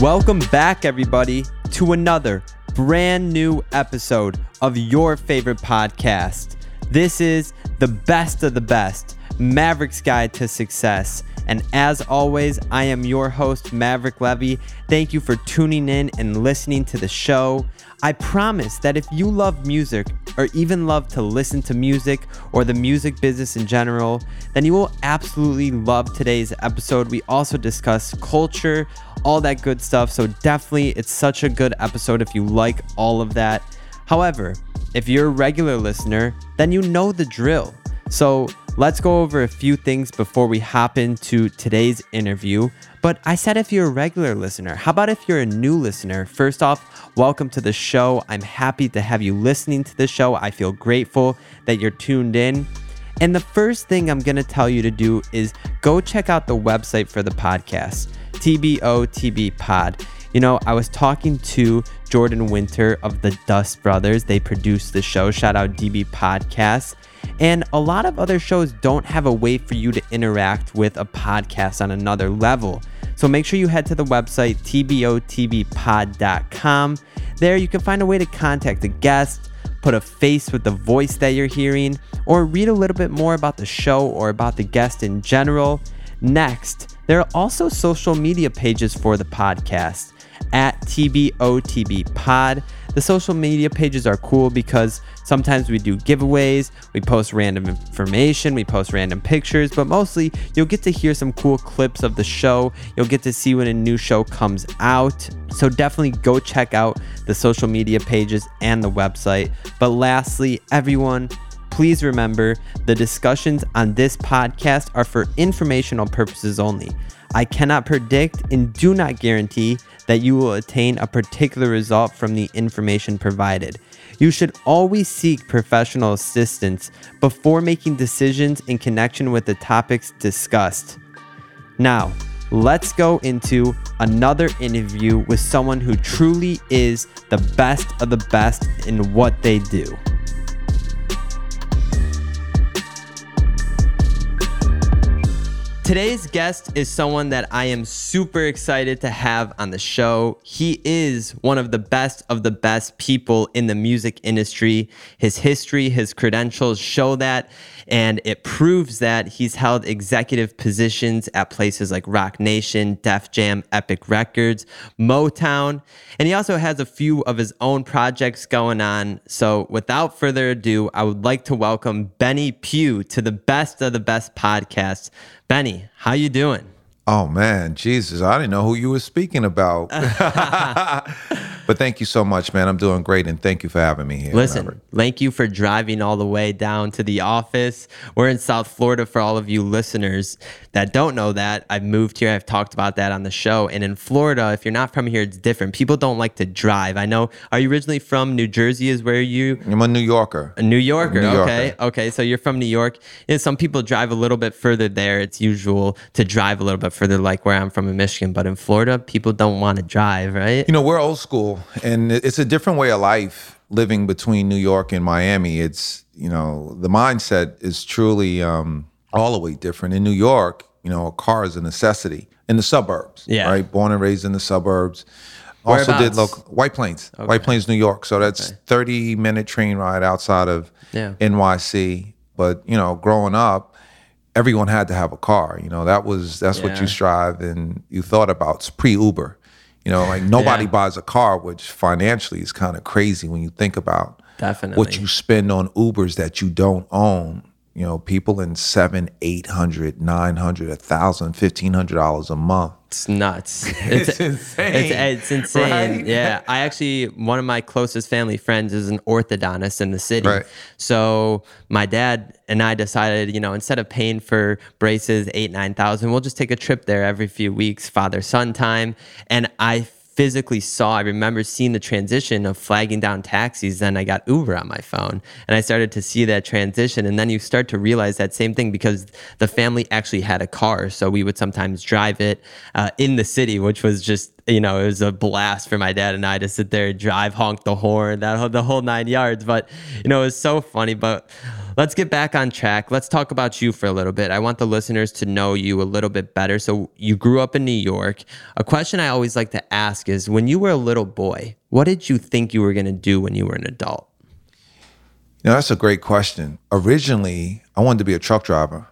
Welcome back, everybody, to another brand new episode of your favorite podcast. This is the best of the best Maverick's Guide to Success. And as always, I am your host, Maverick Levy. Thank you for tuning in and listening to the show. I promise that if you love music or even love to listen to music or the music business in general, then you will absolutely love today's episode. We also discuss culture, all that good stuff. So definitely, it's such a good episode if you like all of that. However, if you're a regular listener, then you know the drill. So let's go over a few things before we hop into today's interview. But I said if you're a regular listener, how about if you're a new listener? First off, welcome to the show. I'm happy to have you listening to the show. I feel grateful that you're tuned in. And the first thing I'm going to tell you to do is go check out the website for the podcast, TBOTB Pod. You know, I was talking to Jordan Winter of the Dust Brothers. They produce the show. Shout out DB Podcast. And a lot of other shows don't have a way for you to interact with a podcast on another level. So make sure you head to the website tbotbpod.com. There you can find a way to contact a guest, put a face with the voice that you're hearing, or read a little bit more about the show or about the guest in general. Next, there are also social media pages for the podcast at TBOTB Pod. The social media pages are cool because sometimes we do giveaways, we post random information, we post random pictures, but mostly you'll get to hear some cool clips of the show. You'll get to see when a new show comes out. So definitely go check out the social media pages and the website. But lastly, everyone, please remember the discussions on this podcast are for informational purposes only. I cannot predict and do not guarantee that you will attain a particular result from the information provided. You should always seek professional assistance before making decisions in connection with the topics discussed. Now, let's go into another interview with someone who truly is the best of the best in what they do. Today's guest is someone that I am super excited to have on the show. He is one of the best of the best people in the music industry. His history, his credentials show that, and it proves that he's held executive positions at places like Roc Nation, Def Jam, Epic Records, Motown, and he also has a few of his own projects going on. So, without further ado, I would like to welcome Benny Pough to the Best of the Best podcast. Benny, how you doing? Oh man, Jesus, I didn't know who you were speaking about. but thank you so much, man. I'm doing great, and thank you for having me here. Listen, Robert. thank you for driving all the way down to the office. We're in South Florida for all of you listeners that don't know that. I've moved here. I've talked about that on the show. And in Florida, if you're not from here, it's different. People don't like to drive. I know. Are you originally from New Jersey? Is where you? I'm a New Yorker. A New Yorker. New Yorker. Okay. Okay. So you're from New York. And some people drive a little bit further there. It's usual to drive a little bit further, like where I'm from in Michigan. But in Florida, people don't want to drive, right? You know, we're old school, and it's a different way of life living between New York and Miami. It's you know the mindset is truly um, all the way different. In New York, you know, a car is a necessity. In the suburbs, Yeah. right? Born and raised in the suburbs. Also did local White Plains, White Plains, New York. So that's Okay. 30 minute train ride outside of Yeah. NYC. But you know, growing up, everyone had to have a car. You know, that was that's what you strive and you thought about. It's pre Uber. You know, like nobody Yeah. buys a car, which financially is kind of crazy when you think about Definitely. what you spend on Ubers that you don't own. You know, people in seven, eight hundred, nine hundred, a thousand, fifteen hundred dollars a month. It's nuts. It's, insane, It's, it's insane. right? Yeah. I actually, one of my closest family friends is an orthodontist in the city. Right. So my dad and I decided, you know, instead of paying for braces eight, nine thousand, we'll just take a trip there every few weeks, father son time. And I physically saw, I remember seeing the transition of flagging down taxis. Then I got Uber on my phone and I started to see that transition. And then you start to realize that same thing because the family actually had a car. So we would sometimes drive it uh, in the city, which was just, you know, it was a blast for my dad and I to sit there, drive, honk the horn, that whole, the whole nine yards. But, you know, it was so funny. But let's get back on track. Let's talk about you for a little bit. I want the listeners to know you a little bit better. So, you grew up in New York. A question I always like to ask is when you were a little boy, what did you think you were going to do when you were an adult? You know, that's a great question. Originally, I wanted to be a truck driver.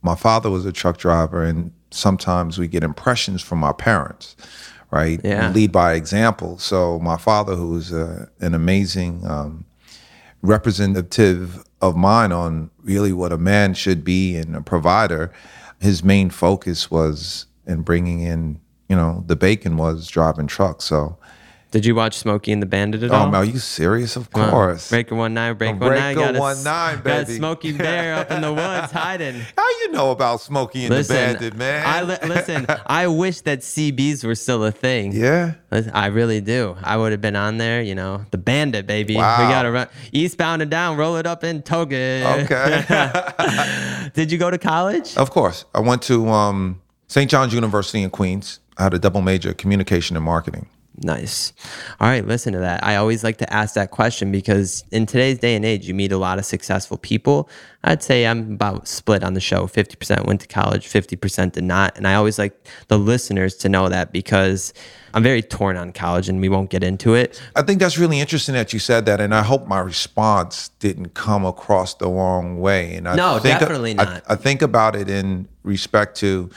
My father was a truck driver, and sometimes we get impressions from our parents, right? Yeah. We lead by example. So, my father, who was uh, an amazing um, representative of mine on really what a man should be and a provider, his main focus was in bringing in, you know, the bacon was driving trucks. So, Did you watch Smokey and the Bandit at oh, all? are you serious? Of course. Breaker one nine, breaker Oh, one nine. Breaker one nine, baby. Got. Smokey Bear up in the woods hiding. How you know about Smokey and Listen, the Bandit, man? I li- listen. I wish that CBs were still a thing. yeah. I really do. I would have been on there, you know, the bandit, baby. Wow. We got to run eastbound and down, roll it up in Toga. Okay. Did you go to college? of course. I went to um, St. John's University in Queens. I had a double major, communication and marketing. Nice. All right, listen to that. I always like to ask that question because in today's day and age, you meet a lot of successful people. I'd say I'm about split on the show 50% went to college, 50% did not. And I always like the listeners to know that because I'm very torn on college and we won't get into it. I think that's really interesting that you said that, and I hope my response didn't come across the wrong way. And I No, think, definitely I- not. I, think about it in respect to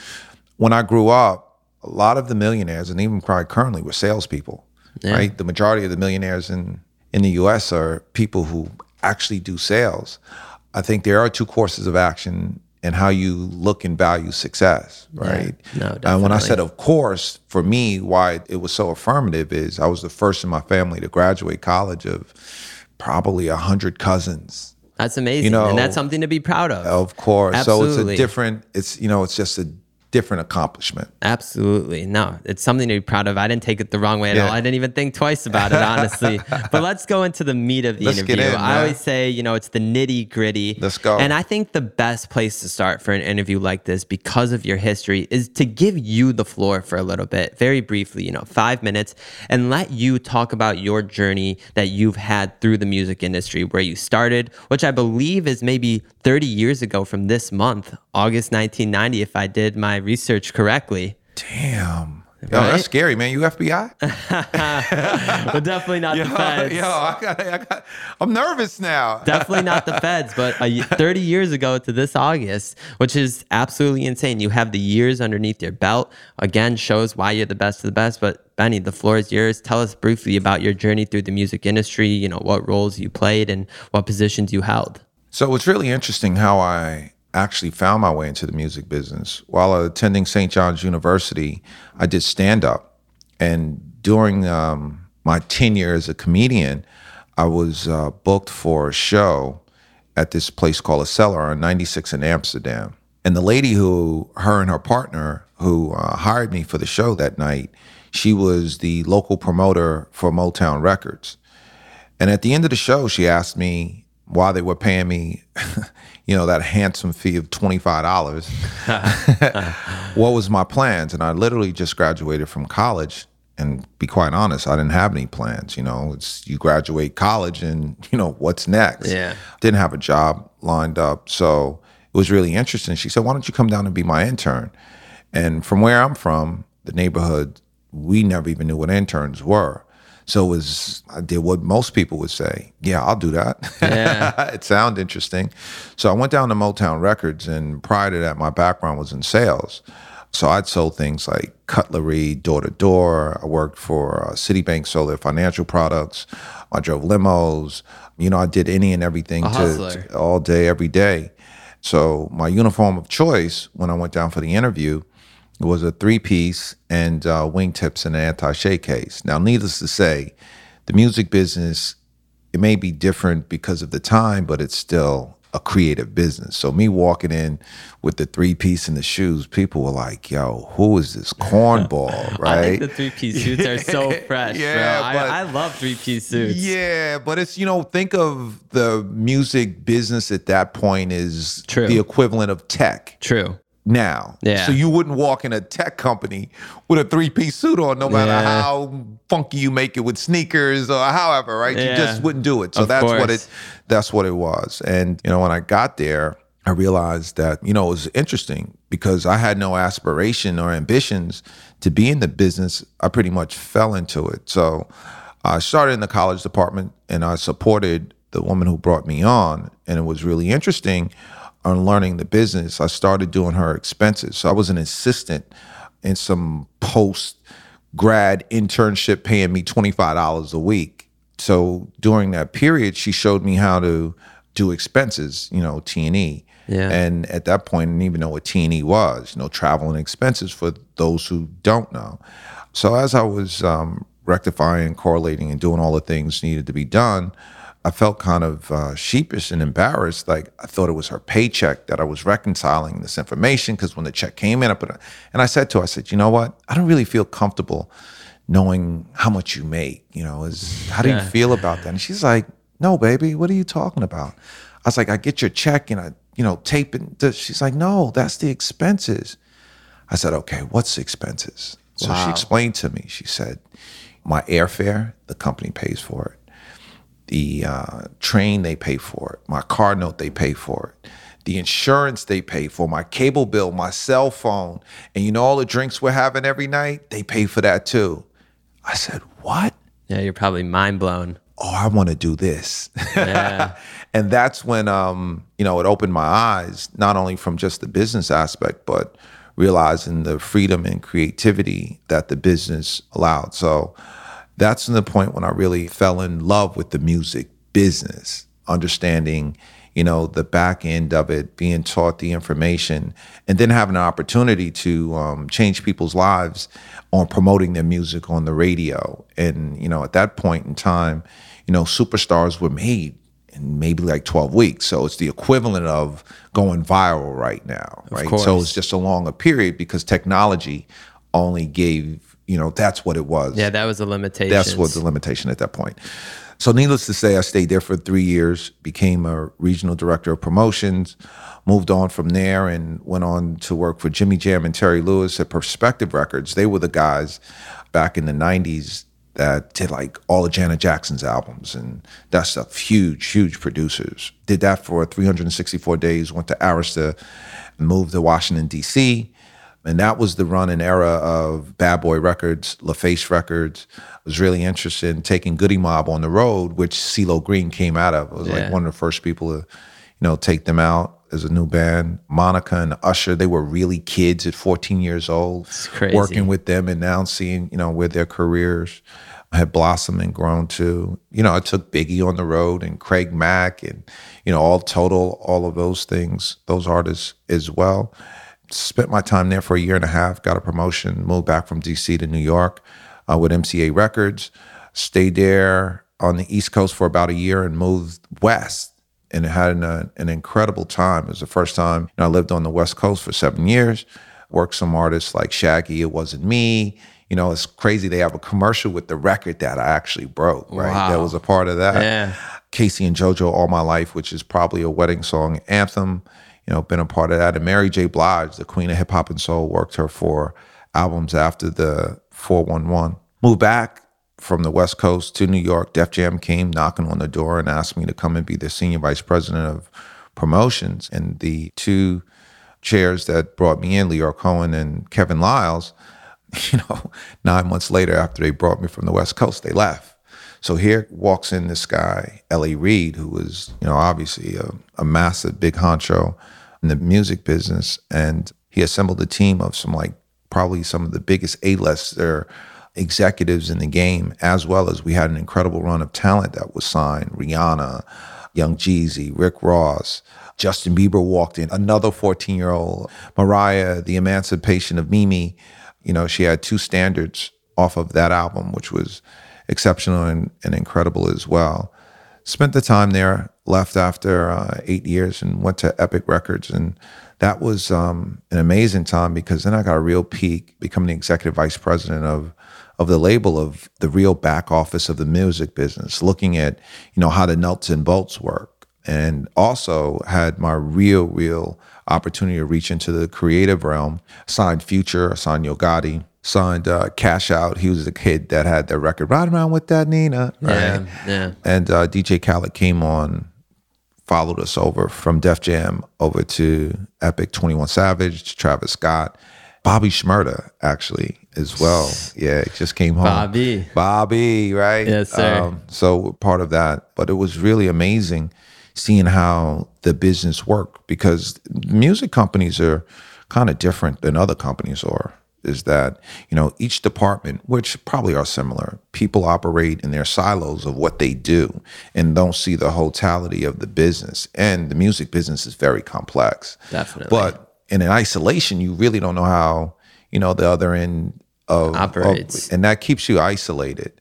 when I grew up. A lot of the millionaires, and even probably currently, were salespeople. Right, the majority of the millionaires in in the U.S. are people who actually do sales. I think there are two courses of action in how you look and value success. Right. No, And when I said of course, for me, why it was so affirmative is I was the first in my family to graduate college of probably a hundred cousins. That's amazing. You know, and that's something to be proud of. Of course. Absolutely. So it's a different, it's, you know, it's just a different accomplishment. Absolutely. No, it's something to be proud of. I didn't take it the wrong way at Yeah. all. I didn't even think twice about it, honestly. but let's go into the meat of the Let's get interview. in, I always say, you know, it's the nitty gritty. Let's go. And I think the best place to start for an interview like this, because of your history, is to give you the floor for a little bit, very briefly, you know, five minutes, and let you talk about your journey that you've had through the music industry, where you started, which I believe is maybe 30 years ago from this month, August 1990, if I did my research correctly. Damn. Yo, Right? that's scary, man. You FBI? but definitely not yo, the feds. yo, I got, I got, I'm nervous now. definitely not the feds, but a, y- 30 years ago to this August, which is absolutely insane. You have the years underneath your belt. Again, shows why you're the best of the best. But Benny, the floor is yours. Tell us briefly about your journey through the music industry. You know what roles you played and what positions you held. So it's really interesting how I actually found my way into the music business. While attending St. John's University, I did stand up. And during um, my tenure as a comedian, I was uh, booked for a show at this place called a cellar on 96 in Amsterdam. And the lady who, her and her partner, who uh, hired me for the show that night, she was the local promoter for Motown Records. And at the end of the show, she asked me why they were paying me, you know, that handsome fee of $25. what was my plans? And I literally just graduated from college. And be quite honest, I didn't have any plans. You know, it's you graduate college and, you know, what's next? Yeah. Didn't have a job lined up. So it was really interesting. She said, why don't you come down and be my intern? And from where I'm from, the neighborhood, we never even knew what interns were. So it was I did what most people would say. Yeah, I'll do that. Yeah. it sounded interesting. So I went down to Motown Records, and prior to that, my background was in sales. So I'd sold things like cutlery, door to door. I worked for uh, Citibank, sold their financial products. I drove limos. You know, I did any and everything to, to all day, every day. So my uniform of choice when I went down for the interview was a three piece and uh, wingtips and an anti shake case. Now, needless to say, the music business it may be different because of the time, but it's still a creative business. So me walking in with the three piece and the shoes, people were like, "Yo, who is this cornball?" Right? I think the three piece suits are so fresh, Yeah, bro. but- I, I love three piece suits. Yeah, but it's you know think of the music business at that point is True. the equivalent of tech. True. Now. Yeah. So you wouldn't walk in a tech company with a three piece suit on, no matter Yeah. how funky you make it with sneakers or however, right? You just wouldn't do it. So Of that's what it that's what it was. And you know, when I got there, I realized that you know it was interesting because I had no aspiration or ambitions to be in the business. I pretty much fell into it. So I started in the college department and I supported the woman who brought me on, and it was really interesting on learning the business. I started doing her expenses. So I was an assistant in some post grad internship paying me $25 a week. So during that period, she showed me how to do expenses, you know, T&E. Yeah. And at that point, I didn't even know what T&E was, you know, travel and expenses for those who don't know. So as I was um, rectifying, correlating, and doing all the things needed to be done, I felt kind of uh, sheepish and embarrassed. Like I thought it was her paycheck that I was reconciling this information because when the check came in, I put it, and I said to her, I said, you know what? I don't really feel comfortable knowing how much you make. You know, is how do you feel about that? And she's like, no, baby, what are you talking about? I was like, I get your check and I, you know, tape it. She's like, no, that's the expenses. I said, okay, what's the expenses? So she explained to me. She said, my airfare, the company pays for it. The uh, train, they pay for it. My car note, they pay for it. The insurance, they pay for. My cable bill, my cell phone. And you know, all the drinks we're having every night, they pay for that too. I said, what? Yeah, you're probably mind blown. oh, I want to do this. Yeah. and that's when um, you know, it opened my eyes, not only from just the business aspect, but realizing the freedom and creativity that the business allowed. So that's the point when I really fell in love with the music business, understanding, you know, the back end of it, being taught the information, and then having an opportunity to um, change people's lives on promoting their music on the radio. And, you know, at that point in time, you know, superstars were made in maybe like 12 weeks. So it's the equivalent of going viral right now, right? So it's just a longer period because technology only gave, you know, that's what it was. Yeah, that was a limitation. That's what the limitation at that point. So, needless to say, I stayed there for three years, became a regional director of promotions, moved on from there, and went on to work for Jimmy Jam and Terry Lewis at Perspective Records. They were the guys back in the 90s that did like all of Janet Jackson's albums and that stuff. Huge, huge producers. Did that for 364 days, went to Arista, moved to Washington, D.C. And that was the run and era of Bad Boy Records, LaFace Records. I was really interested in taking Goodie Mob on the road, which CeeLo Green came out of. I was Yeah. like one of the first people to, you know, take them out as a new band. Monica and Usher, they were really kids at 14 years old, crazy. working with them and now seeing, you know, where their careers had blossomed and grown to. You know, I took Biggie on the road and Craig Mack and, you know, all total, all of those things, those artists as well spent my time there for a year and a half, got a promotion, moved back from DC to New York uh, with MCA Records, stayed there on the East Coast for about a year and moved west and had an, uh, an incredible time. It was the first time you know, I lived on the West Coast for seven years, worked some artists like Shaggy, It Wasn't Me. You know, it's crazy. They have a commercial with the record that I actually broke, right? Wow. That was a part of that. Yeah. K-Ci and JoJo All My Life, which is probably a wedding song anthem. You know, been a part of that. And Mary J. Blige, the queen of hip hop and soul, worked her for albums after the 411. Moved back from the West Coast to New York. Def Jam came knocking on the door and asked me to come and be the senior vice president of promotions. And the two chairs that brought me in, Lyor Cohen and Kevin Liles, you know, nine months later after they brought me from the West Coast, they left. So here walks in this guy, L.A. Reid, who was, you know, obviously a, a massive big honcho in the music business. And he assembled a team of some like probably some of the biggest A-lister executives in the game, as well as we had an incredible run of talent that was signed. Rihanna, Young Jeezy, Rick Ross, Justin Bieber walked in, another 14 year old, Mariah, The Emancipation of Mimi. You know, she had two standards off of that album, which was exceptional and, and incredible as well. Spent the time there, left after uh, eight years and went to Epic Records. And that was um, an amazing time because then I got a real peek, becoming the executive vice president of of the label of the real back office of the music business, looking at, you know, how the nuts and bolts work. And also had my real, real opportunity to reach into the creative realm. Signed Future, signed Yo Gotti, signed uh, Cash Out. He was the kid that had the record, Ride Around with That Nina. Right? Yeah, yeah. And uh, DJ Khaled came on, followed us over from Def Jam over to Epic 21 Savage, Travis Scott, Bobby Shmurda, actually, as well. Yeah, he just came home. Bobby. Bobby, right? Um, Yes, sir. so part of that. But it was really amazing seeing how the business worked because music companies are kind of different than other companies are. Is that, you know, each department, which probably are similar, people operate in their silos of what they do and don't see the totality of the business. And the music business is very complex. Definitely. But in an isolation, you really don't know how, you know, the other end of Operates. of- and that keeps you isolated.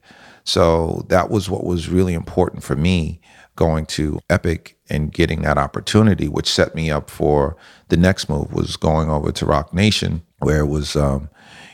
So that was what was really important for me going to Epic and getting that opportunity, which set me up for the next move was going over to Roc Nation, where it was, um,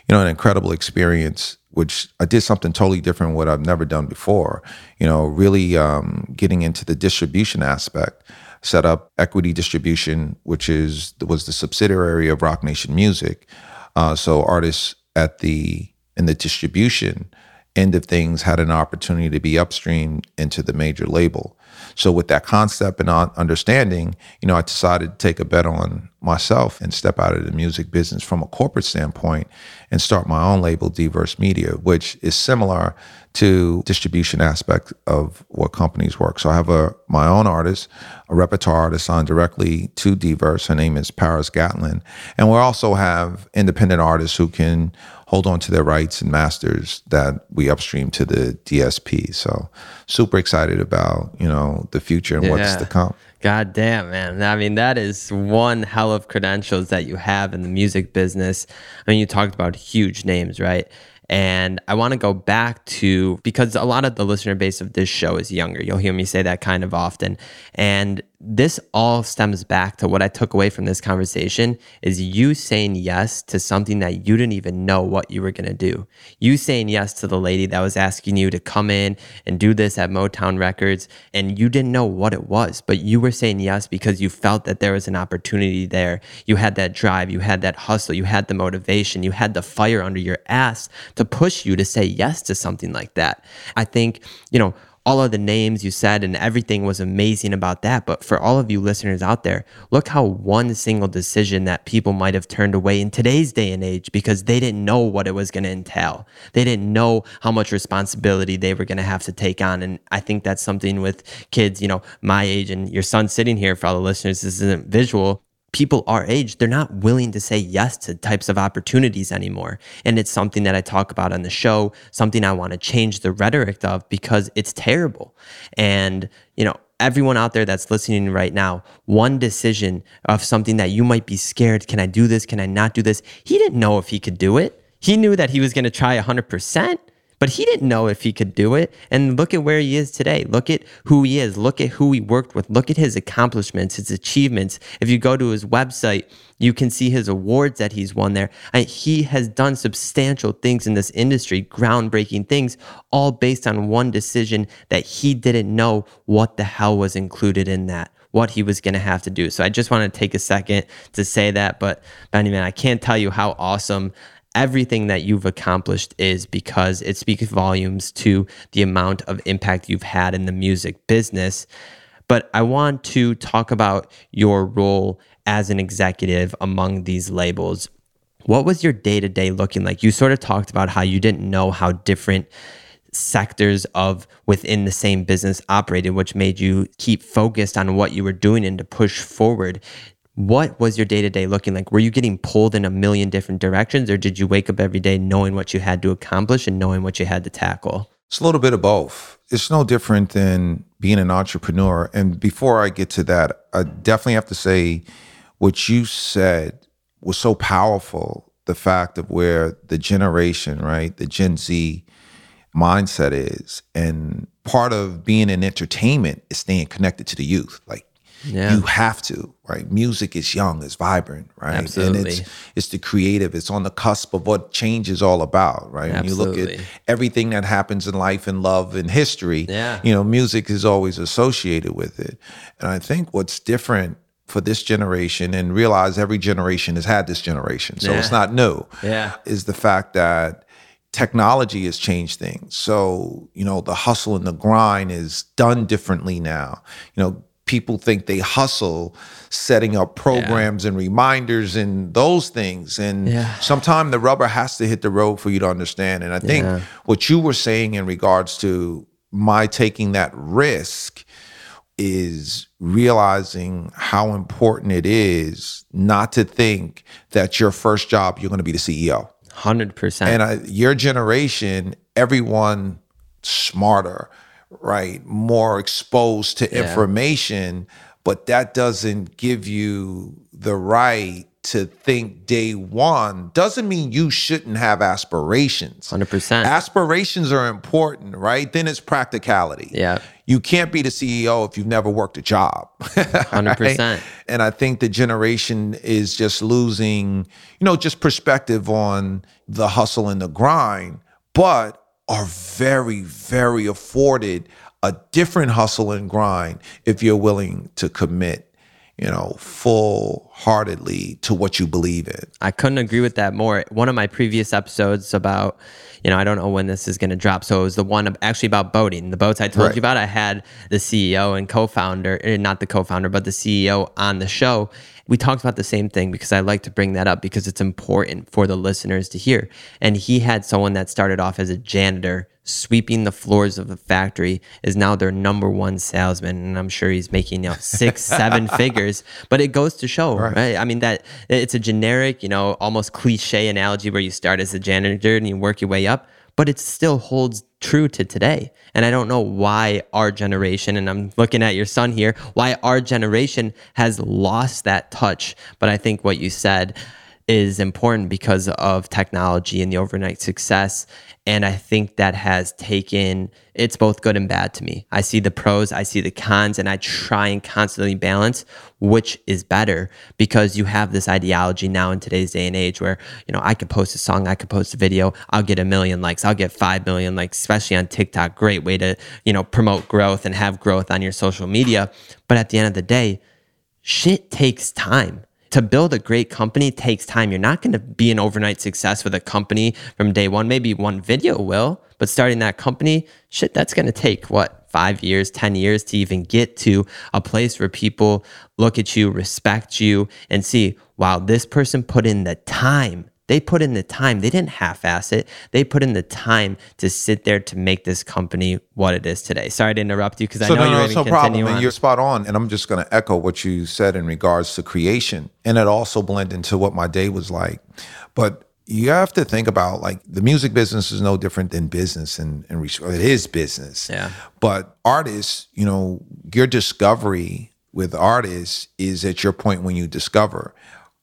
you know, an incredible experience. Which I did something totally different, what I've never done before. You know, really um, getting into the distribution aspect set up Equity Distribution, which is was the subsidiary of Roc Nation Music. Uh, so artists at the in the distribution end of things had an opportunity to be upstream into the major label. So with that concept and understanding, you know, I decided to take a bet on myself and step out of the music business from a corporate standpoint and start my own label, Diverse Media, which is similar to distribution aspect of what companies work. So I have a my own artist, a repertoire artist signed directly to Diverse. Her name is Paris Gatlin. And we also have independent artists who can hold on to their rights and masters that we upstream to the DSP. So super excited about, you know, the future and what's to come. God damn, man. I mean, that is one hell of credentials that you have in the music business. I mean, you talked about huge names, right? And I want to go back to because a lot of the listener base of this show is younger. You'll hear me say that kind of often. And this all stems back to what I took away from this conversation is you saying yes to something that you didn't even know what you were going to do. You saying yes to the lady that was asking you to come in and do this at Motown Records and you didn't know what it was, but you were saying yes because you felt that there was an opportunity there. You had that drive, you had that hustle, you had the motivation, you had the fire under your ass to push you to say yes to something like that. I think, you know, all of the names you said and everything was amazing about that. But for all of you listeners out there, look how one single decision that people might have turned away in today's day and age because they didn't know what it was going to entail. They didn't know how much responsibility they were going to have to take on. And I think that's something with kids, you know, my age and your son sitting here for all the listeners, this isn't visual people our age, they're not willing to say yes to types of opportunities anymore. And it's something that I talk about on the show, something I want to change the rhetoric of because it's terrible. And, you know, everyone out there that's listening right now, one decision of something that you might be scared can I do this? Can I not do this? He didn't know if he could do it. He knew that he was going to try 100%. But he didn't know if he could do it. And look at where he is today. Look at who he is. Look at who he worked with. Look at his accomplishments, his achievements. If you go to his website, you can see his awards that he's won there. And he has done substantial things in this industry, groundbreaking things, all based on one decision that he didn't know what the hell was included in that what he was going to have to do. So I just want to take a second to say that. But Benny, man, I can't tell you how awesome everything that you've accomplished is because it speaks volumes to the amount of impact you've had in the music business. But I want to talk about your role as an executive among these labels. What was your day to day looking like? You sort of talked about how you didn't know how different sectors of within the same business operated, which made you keep focused on what you were doing and to push forward. What was your day to day looking like? Were you getting pulled in a million different directions, or did you wake up every day knowing what you had to accomplish and knowing what you had to tackle? It's a little bit of both. It's no different than being an entrepreneur. And before I get to that, I definitely have to say what you said was so powerful. The fact of where the generation, right, the Gen Z mindset is. And part of being in entertainment is staying connected to the youth. Like, Yeah. you have to, right? Music is young, it's vibrant, right? And Absolutely. it's it's the creative. It's on the cusp of what change is all about, right? When you look at everything that happens in life and love and history, Yeah. you know, music is always associated with it. And I think what's different for this generation and realize every generation has had this generation. So Yeah. it's not new. Yeah. Is the fact that technology has changed things. So, you know, the hustle and the grind is done differently now. You know, people think they hustle setting up programs and reminders and those things. And Yeah. sometimes the rubber has to hit the road for you to understand. And I think Yeah. what you were saying in regards to my taking that risk is realizing how important it is not to think that your first job you're going to be the CEO. 100%. And I, your generation, everyone smarter, right? More exposed to Yeah. information, but that doesn't give you the right to think day one. Doesn't mean you shouldn't have aspirations. 100%. Aspirations are important, right? Then it's practicality. Yeah. You can't be the CEO if you've never worked a job. 100%. And I think the generation is just losing, you know, just perspective on the hustle and the grind, but are very, very afforded a different hustle and grind if you're willing to commit, you know, full heartedly to what you believe in. I couldn't agree with that more. One of my previous episodes about, you know, I don't know when this is going to drop. So it was the one actually about boating. The boats I told Right. you about, I had the CEO and co founder, eh, not the co founder, but the CEO on the show. We talked about the same thing because I like to bring that up because it's important for the listeners to hear. And he had someone that started off as a janitor sweeping the floors of the factory is now their number one salesman and i'm sure he's making you know six seven figures but it goes to show right. i mean that it's a generic you know almost cliche analogy where you start as a janitor and you work your way up but it still holds true to today. And i don't know why our generation and i'm looking at your son here why our generation has lost that touch. But i think what you said is important because of technology and the overnight success. And I think that has taken it's both good and bad to me. I see the pros, I see the cons, and I try and constantly balance which is better because you have this ideology now in today's day and age where, you know, I could post a song, I could post a video, I'll get a million likes, I'll get five million likes, especially on TikTok. Great way to, you know, promote growth and have growth on your social media. But at the end of the day, shit takes time. To build a great company takes time. You're not going to be an overnight success with a company from day one. Maybe one video will, but starting that company, shit, that's going to take what, five years, 10 years to even get to a place where people look at you, respect you, and see, wow, this person put in the time. They put in the time. They didn't half ass it. They put in the time to sit there to make this company what it is today. Sorry to interrupt you because I So know no, you're no, going it's to no continue problem. on. And you're spot on. And I'm just going to echo what you said in regards to creation, and it also blend into what my day was like. But you have to think about like the music business is no different than business, and, and it is business. Yeah. But artists, you know, your discovery with artists is at your point when you discover.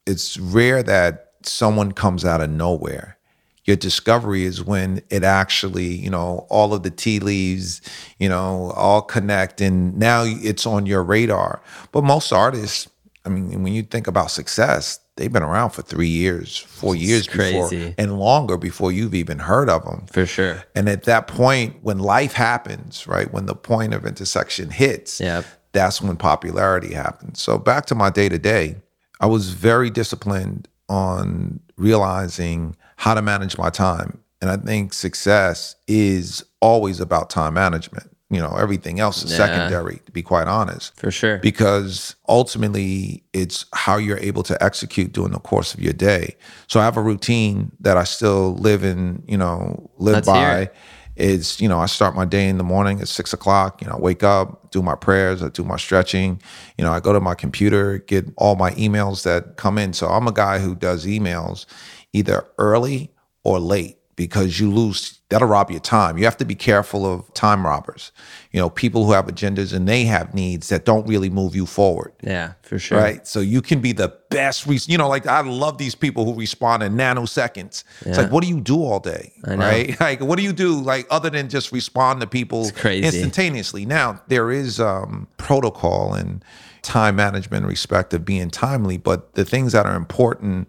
It's rare that someone comes out of nowhere. Your discovery is when it actually, you know, all of the tea leaves, you know, all connect and now it's on your radar. But most artists, I mean, when you think about success, they've been around for three years, four years before, crazy. and longer before you've even heard of them. For sure. And at that point, when life happens, right, when the point of intersection hits, Yep. that's when popularity happens. So back to my day to day, I was very disciplined on realizing how to manage my time. And I think success is always about time management. You know, everything else is secondary, to be quite honest For sure. because ultimately it's how you're able to execute during the course of your day. So I have a routine that I still live in, you know, live Let's by. It's, you know, I start my day in the morning at six o'clock. You know, wake up, do my prayers, I do my stretching. You know, I go to my computer, get all my emails that come in. So I'm a guy who does emails either early or late because you lose that'll rob your time. You have to be careful of time robbers. You know, people who have agendas and they have needs that don't really move you forward. yeah, for sure. Right. So you can be the best, re- you know, like I love these people who respond in nanoseconds. It's like, what do you do all day? Right. Like, what do you do, like, other than just respond to people instantaneously? Now, there is um, protocol and time management, respect of being timely, but the things that are important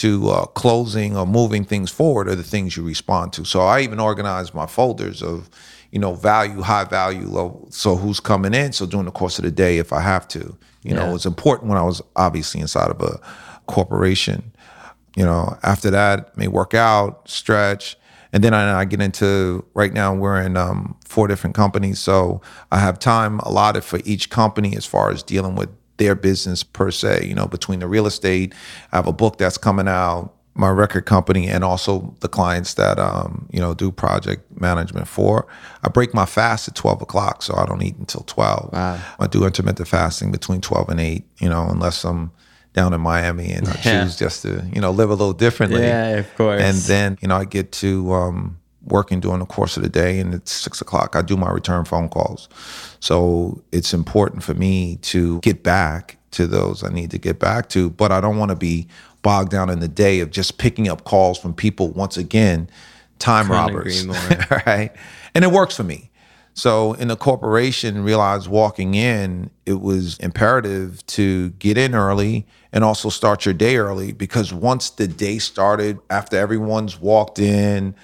to uh, closing or moving things forward are the things you respond to. So I even organize my folders of, you know, value, high value, low. So who's coming in? So during the course of the day, if I have to, you know, it's important when I was obviously inside of a corporation. You know, after that, may work out, stretch, and then I, I get into right now. We're in um, four different companies, so I have time allotted for each company as far as dealing with their business per se. You know, between the real estate, I have a book that's coming out, my record company, and also the clients that um, you know do project management for. I break my fast at twelve o'clock, so I don't eat until twelve. Wow. I do intermittent fasting between twelve and eight. You know, unless I'm down in Miami and I Yeah. choose just to you know live a little differently. Yeah, of course. And then you know I get to um, working during the course of the day, and it's six o'clock. I do my return phone calls, so it's important for me to get back to those I need to get back to. But I don't want to be bogged down in the day of just picking up calls from people once again, time robbers, right? And it works for me. So in the corporation, realized walking in, it was imperative to get in early and also start your day early because once the day started, after everyone's walked in,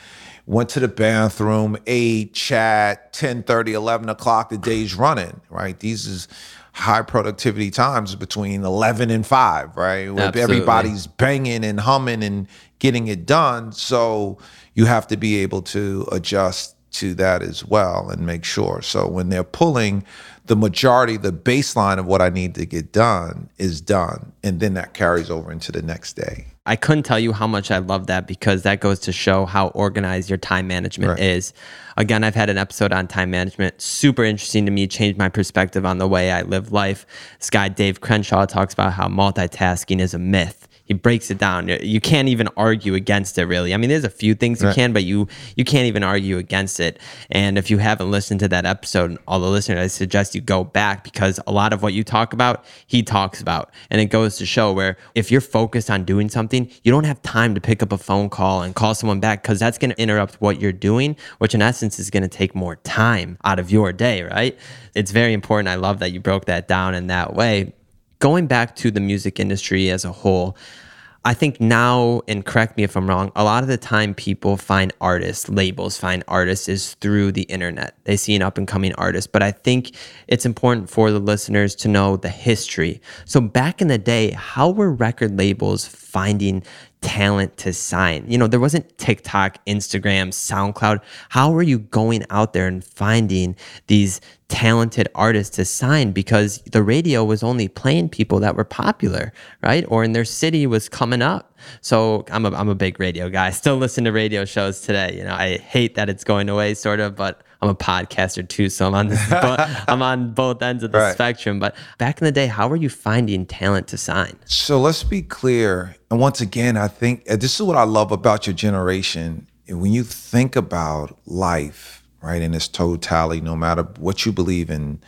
went to the bathroom, ate, chat, 10, 30, 11 o'clock, the day's running, right? These is high productivity times between 11 and 5, right? Where Absolutely. everybody's banging and humming and getting it done. So you have to be able to adjust to that as well and make sure. So when they're pulling, the majority, the baseline of what I need to get done is done. And then that carries over into the next day. I couldn't tell you how much I love that because that goes to show how organized your time management Right. is. Again, I've had an episode on time management, super interesting to me, changed my perspective on the way I live life. This guy, Dave Crenshaw, talks about how multitasking is a myth. He breaks it down. You can't even argue against it, really. I mean, there's a few things you Right. can, but you you can't even argue against it. And if you haven't listened to that episode, all the listeners, I suggest you go back because a lot of what you talk about, he talks about, and it goes to show where if you're focused on doing something, you don't have time to pick up a phone call and call someone back because that's going to interrupt what you're doing, which in essence is going to take more time out of your day, right? It's very important. I love that you broke that down in that way going back to the music industry as a whole, I think now, and correct me if I'm wrong, a lot of the time people find artists, labels find artists is through the internet. They see an up and coming artist. But I think it's important for the listeners to know the history. So back in the day, how were record labels finding talent to sign? You know, there wasn't TikTok, Instagram, SoundCloud. How were you going out there and finding these talented artists to sign because the radio was only playing people that were popular, right? Or in their city was coming up. So I'm a, I'm a big radio guy. I still listen to radio shows today. You know, I hate that it's going away sort of, but I'm a podcaster too. So I'm on this, I'm on both ends of the Right. spectrum. But back in the day, how were you finding talent to sign? So let's be clear. And once again, I think this is what I love about your generation. When you think about life, right, in its totality, no matter what you believe in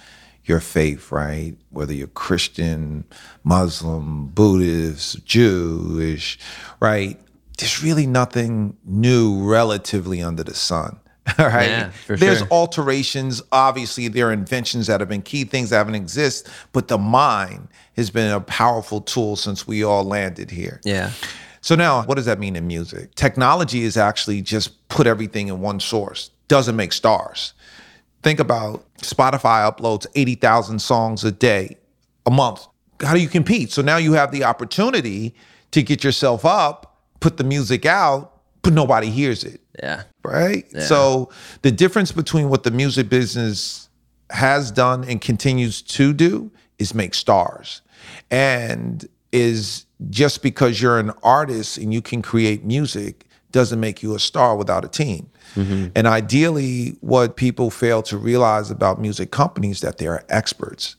your faith, right, whether you're Christian, Muslim, Buddhist, Jewish, right, there's really nothing new relatively under the sun. All right. Yeah, There's sure. alterations. Obviously, there are inventions that have been key things that haven't exist, but the mind has been a powerful tool since we all landed here. Yeah. So now, what does that mean in music? Technology is actually just put everything in one source. Doesn't make stars. Think about Spotify uploads 80,000 songs a day, a month. How do you compete? So now you have the opportunity to get yourself up, put the music out, but nobody hears it Yeah. right? So the difference between what the music business has done and continues to do is make stars. And is just because you're an artist and you can create music doesn't make you a star without a team. Mm-hmm. And ideally what people fail to realize about music companies that they are experts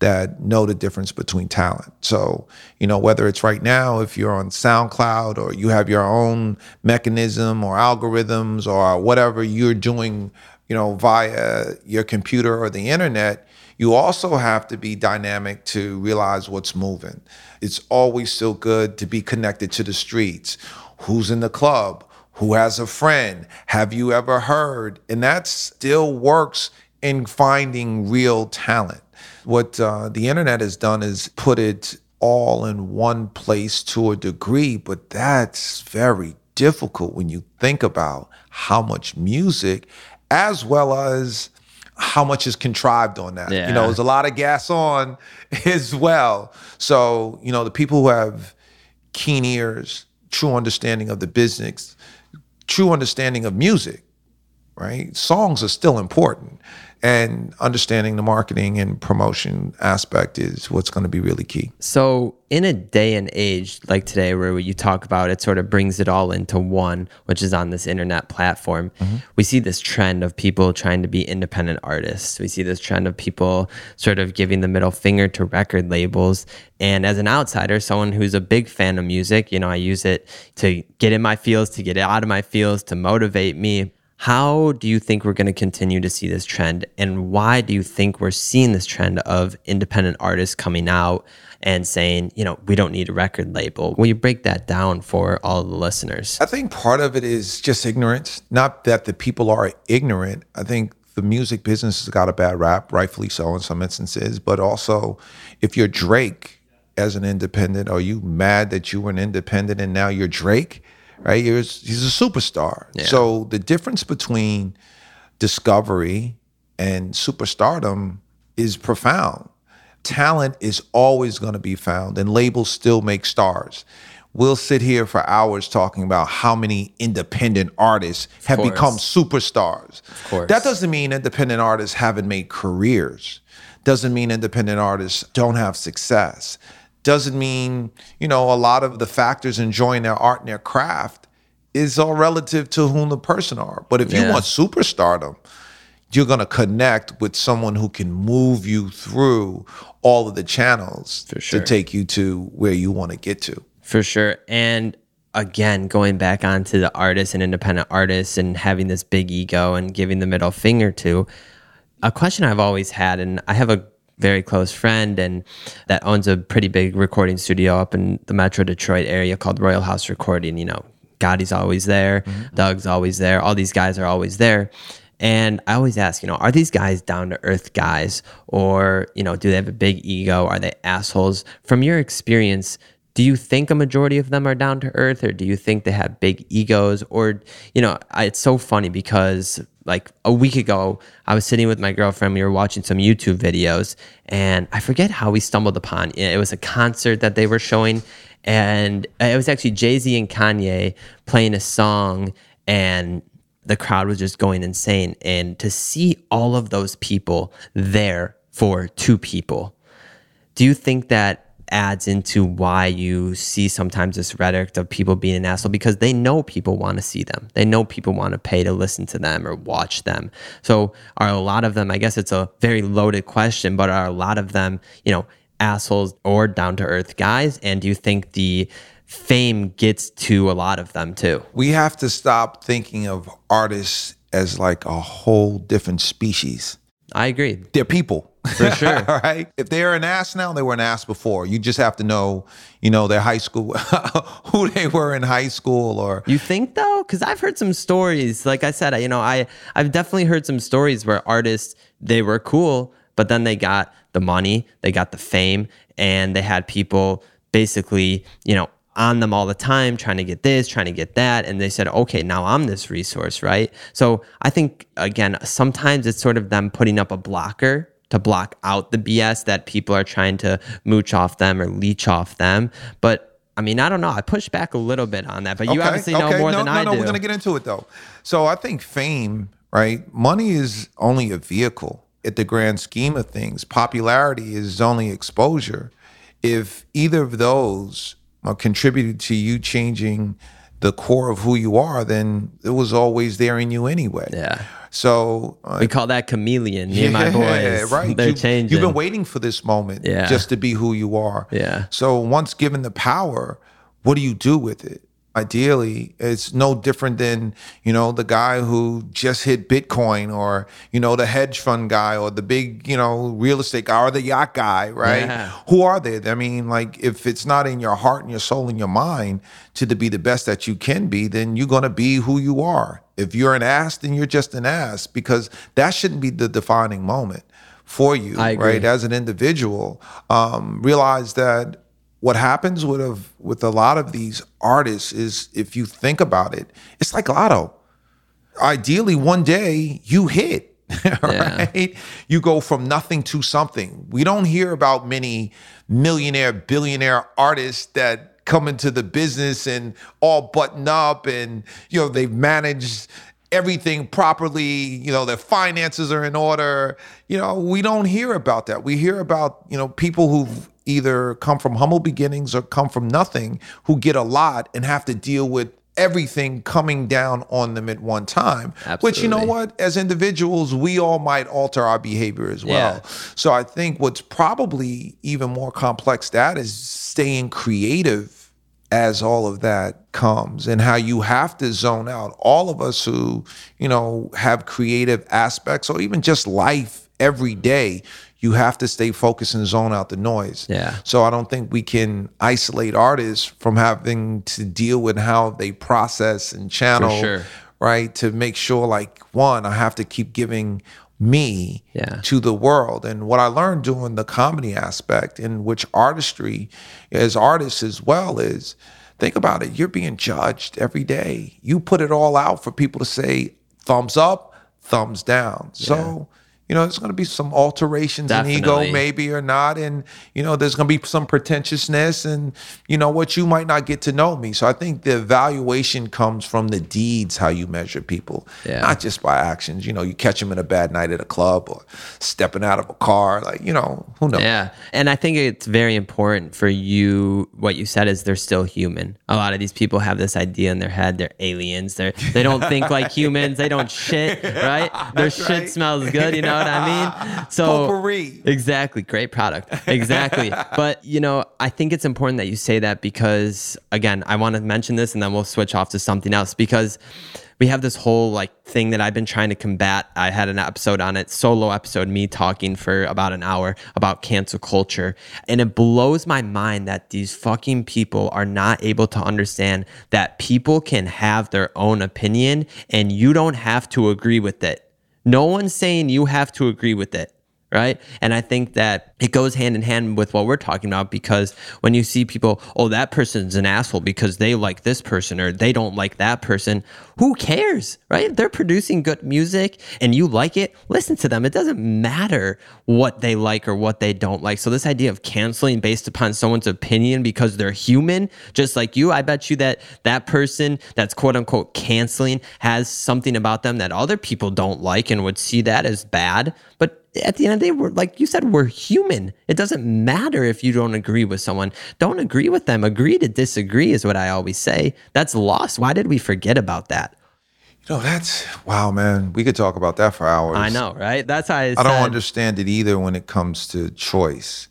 that know the difference between talent. So, you know, whether it's right now, if you're on SoundCloud or you have your own mechanism or algorithms or whatever you're doing, you know, via your computer or the internet, you also have to be dynamic to realize what's moving. It's always still good to be connected to the streets. Who's in the club? Who has a friend? Have you ever heard? And that still works in finding real talent. What uh, the internet has done is put it all in one place to a degree, but that's very difficult when you think about how much music as well as how much is contrived on that. Yeah. You know, there's a lot of gas on as well. So, you know, the people who have keen ears, true understanding of the business, true understanding of music, right? Songs are still important. And understanding the marketing and promotion aspect is what's going to be really key. So, in a day and age like today, where you talk about it, sort of brings it all into one, which is on this internet platform, mm-hmm. we see this trend of people trying to be independent artists. We see this trend of people sort of giving the middle finger to record labels. And as an outsider, someone who's a big fan of music, you know, I use it to get in my feels, to get out of my feels, to motivate me. How do you think we're going to continue to see this trend? And why do you think we're seeing this trend of independent artists coming out and saying, you know, we don't need a record label? Will you break that down for all the listeners? I think part of it is just ignorance. Not that the people are ignorant. I think the music business has got a bad rap, rightfully so in some instances. But also, if you're Drake as an independent, are you mad that you were an independent and now you're Drake? Right? You're, he's a superstar. So the difference between discovery and superstardom is profound. Talent is always going to be found, and labels still make stars. We'll sit here for hours talking about how many independent artists have course. become superstars. Of course. That doesn't mean independent artists haven't made careers. Doesn't mean independent artists don't have success. Doesn't mean, you know, a lot of the factors enjoying their art and their craft is all relative to whom the person are. But if you Yeah. want superstardom, you're going to connect with someone who can move you through all of the channels sure. to take you to where you want to get to. For sure. And again, going back onto the artists and independent artists and having this big ego and giving the middle finger to, a question I've always had, and I have a very close friend and that owns a pretty big recording studio up in the Metro Detroit area called Royal House Recording. You know, Gotti's always there, mm-hmm. Doug's always there, all these guys are always there. And I always ask, you know, are these guys down to earth guys or, you know, do they have a big ego? Are they assholes? From your experience, do you think a majority of them are down to earth or do you think they have big egos or you know I, it's so funny because like a week ago i was sitting with my girlfriend we were watching some youtube videos and i forget how we stumbled upon it. It was a concert that they were showing and it was actually jay-z and kanye playing a song and the crowd was just going insane. And to see all of those people there for two people do you think that adds into why you see sometimes this rhetoric of people being an asshole because they know people want to see them. They know people want to pay to listen to them or watch them. So are a lot of them, I guess it's a very loaded question, but are a lot of them, you know, assholes or down to earth guys? And do you think the fame gets to a lot of them too? We have to stop thinking of artists as like a whole different species. I agree. They're people. For sure. All right. If they're an ass now, they were an ass before. You just have to know, you know, their high school, who they were in high school or You think though? Because I've heard some stories. Like I said, I- you know, I I've definitely heard some stories where artists they were cool, but then they got the money, they got the fame, and they had people basically, you know, on them all the time, trying to get this, trying to get that, and they said, okay, now I'm this resource, right? So I think again, sometimes it's sort of them putting up a blocker to block out the BS that people are trying to mooch off them or leech off them, but. I mean, I don't know. I push back a little bit on that, but you obviously know more no, than no, I no, do. we're gonna get into it though. So I think fame, right? Money is only a vehicle at the grand scheme of things. Popularity is only exposure. If either of those are contributed to you changing the core of who you are, then it was always there in you anyway. Yeah. So uh, We call that chameleon. Me and my boys. right. They're you, changing. You've been waiting for this moment Yeah. just to be who you are. Yeah. So once given the power, what do you do with it? Ideally, it's no different than, you know, the guy who just hit Bitcoin or, you know, the hedge fund guy or the big, you know, real estate guy or the yacht guy, right? Yeah. Who are they? I mean, like if it's not in your heart and your soul and your mind to, be the best that you can be, then you're going to be who you are. If you're an ass, then you're just an ass because that shouldn't be the defining moment for you, right? As an individual, um, realize that what happens with a, with a lot of these artists is if you think about it, it's like lotto. ideally one day you hit. right? You go from nothing to something. We don't hear about many millionaire, billionaire artists that come into the business and all button up and you know they've managed everything properly, you know, their finances are in order. You know, we don't hear about that. We hear about, you know, people who've either come from humble beginnings or come from nothing who get a lot and have to deal with everything coming down on them at one time. Absolutely. Which you know what, as individuals, we all might alter our behavior as well. Yeah. So I think what's probably even more complex that is staying creative as all of that comes and how you have to zone out. All of us who, you know, have creative aspects or even just life every day, you have to stay focused and zone out the noise. Yeah. So I don't think we can isolate artists from having to deal with how they process and channel, sure. right? To make sure, like, one, I have to keep giving me Yeah. to the world. And what I learned doing the comedy aspect, in which artistry as artists as well, is think about it. You're being judged every day. You put it all out for people to say thumbs up, thumbs down. So, you know, there's going to be some alterations in ego, maybe or not. And, you know, there's going to be some pretentiousness and, you know, what you might not get to know me. So I think the evaluation comes from the deeds, how you measure people, Yeah. not just by actions. You know, you catch them in a bad night at a club or stepping out of a car. Like, you know, who knows? Yeah. And I think it's very important for you what you said is they're still human. A lot of these people have this idea in their head they're aliens. They're they don't think like humans. They don't shit, right? Their shit right. smells good, you know what I mean? So Potpourri. Exactly. Great product. Exactly. but, you know, I think it's important that you say that because, again, I want to mention this and then we'll switch off to something else because we have this whole like thing that I've been trying to combat. I had an episode on it, solo episode, me talking for about an hour about cancel culture. And it blows my mind that these fucking people are not able to understand that people can have their own opinion and you don't have to agree with it. No one's saying you have to agree with it right? And I think that it goes hand in hand with what we're talking about because when you see people, oh, that person's an asshole because they like this person or they don't like that person, who cares, right? They're producing good music and you like it, listen to them. It doesn't matter what they like or what they don't like. So, this idea of canceling based upon someone's opinion because they're human, just like you, I bet you that that person that's quote unquote canceling has something about them that other people don't like and would see that as bad. But at the end of the day, we're like you said, we're human. It doesn't matter if you don't agree with someone. Don't agree with them. Agree to disagree is what I always say. That's lost. Why did we forget about that? You know, that's wow, man. We could talk about that for hours. I know, right? That's how I, I don't understand it either when it comes to choice.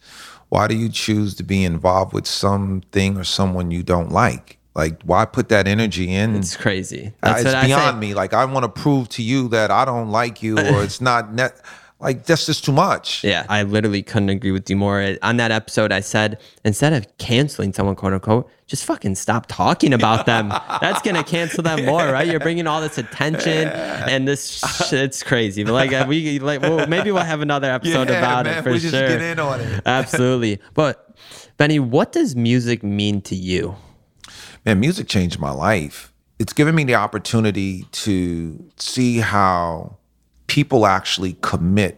Why do you choose to be involved with something or someone you don't like? Like, why put that energy in? It's crazy. Uh, it's what I beyond me. Like, I want to prove to you that I don't like you, or it's not net. Like, that's just too much. Yeah, I literally couldn't agree with you more. On that episode, I said instead of canceling someone, quote unquote, just fucking stop talking about them. That's gonna cancel them more, right? You're bringing all this attention and this shit's crazy. But like uh, we like, well, maybe we'll have another episode Yeah, about man, it for we just sure. get in on it. Absolutely. But Benny, what does music mean to you? man, music changed my life. It's given me the opportunity to see how people actually commit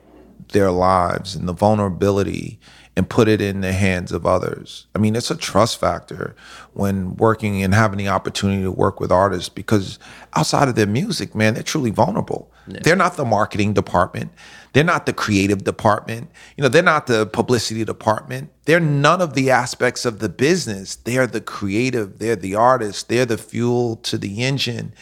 their lives and the vulnerability and put it in the hands of others. I mean, it's a trust factor when working and having the opportunity to work with artists because outside of their music, man, they're truly vulnerable. They're not the marketing department. They're not the creative department. You know, they're not the publicity department. They're none of the aspects of the business. They're the creative, they're the artist, they're the fuel to the engine,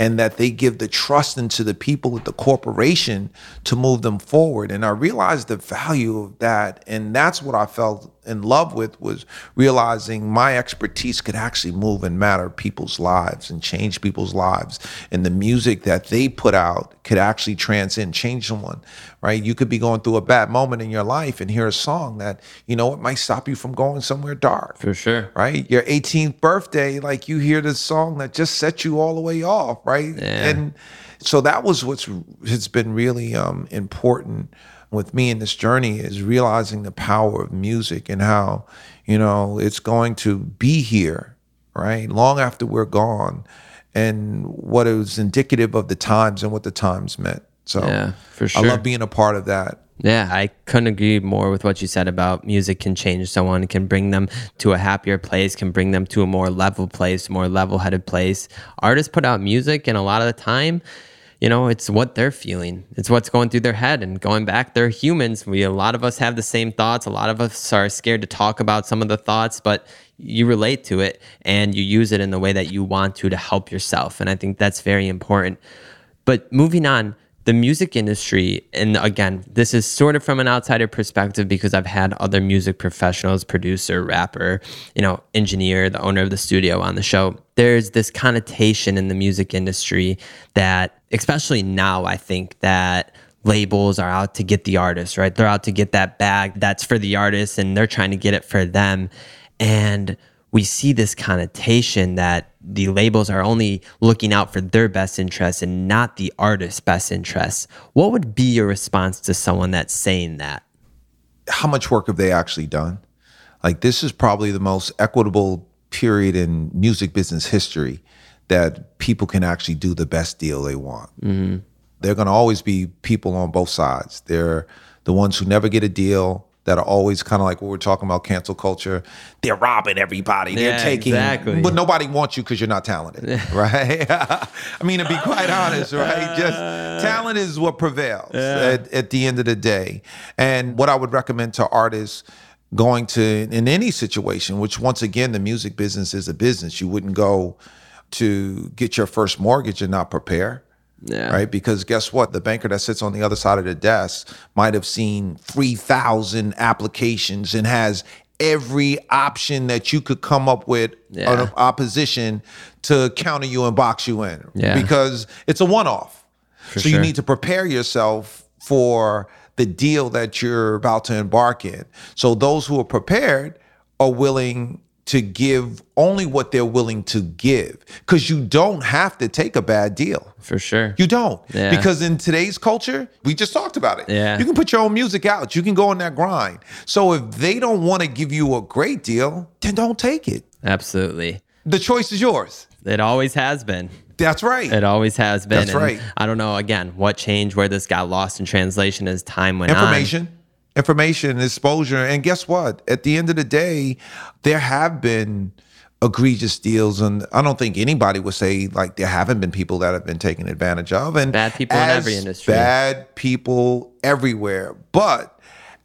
and that they give the trust into the people at the corporation to move them forward. And I realized the value of that. And that's what I felt in love with was realizing my expertise could actually move and matter people's lives and change people's lives. And the music that they put out could actually transcend, change someone, right? You could be going through a bad moment in your life and hear a song that, you know, it might stop you from going somewhere dark. For sure. Right? Your 18th birthday, like you hear this song that just set you all the way off, right? Yeah. And so that was what's has been really um, important with me in this journey is realizing the power of music and how you know it's going to be here right long after we're gone and what it was indicative of the times and what the times meant. So Yeah, for sure. I love being a part of that. Yeah, I couldn't agree more with what you said about music can change someone, can bring them to a happier place, can bring them to a more level place, more level headed place. Artists put out music, and a lot of the time, you know, it's what they're feeling. It's what's going through their head. And going back, they're humans. We a lot of us have the same thoughts. A lot of us are scared to talk about some of the thoughts, but you relate to it and you use it in the way that you want to to help yourself. And I think that's very important. But moving on, the music industry, and again, this is sort of from an outsider perspective because I've had other music professionals, producer, rapper, you know, engineer, the owner of the studio on the show. There's this connotation in the music industry that, especially now, I think that labels are out to get the artist, right? They're out to get that bag that's for the artist and they're trying to get it for them. And we see this connotation that the labels are only looking out for their best interests and not the artist's best interests. What would be your response to someone that's saying that? How much work have they actually done? Like this is probably the most equitable period in music business history that people can actually do the best deal they want. Mm-hmm. There are going to always be people on both sides. They're the ones who never get a deal that are always kind of like what we're talking about cancel culture. They're robbing everybody. They're Yeah, taking, exactly. but nobody wants you because you're not talented, right? I mean, to be quite honest, right? Just talent is what prevails at, at the end of the day. And what I would recommend to artists going to in any situation, which once again, the music business is a business. You wouldn't go to get your first mortgage and not prepare Yeah. right? Because guess what? The banker that sits on the other side of the desk might have seen 3,000 applications and has every option that you could come up with Yeah. an opposition to counter you and box you in Yeah. because it's a one off. So you need to prepare yourself for the deal that you're about to embark in. So those who are prepared are willing to give only what they're willing to give because you don't have to take a bad deal. For sure. You don't. Yeah. Because in today's culture, we just talked about it. Yeah. You can put your own music out. You can go on that grind. So if they don't want to give you a great deal, then don't take it. Absolutely. The choice is yours. It always has been. That's right. It always has been. That's And right. I don't know, again, what changed, where this got lost in translation as time went on. Information. Information, exposure. And guess what? At the end of the day, there have been egregious deals and I don't think anybody would say like there haven't been people that have been taken advantage of and Bad people in every industry. Bad people everywhere. But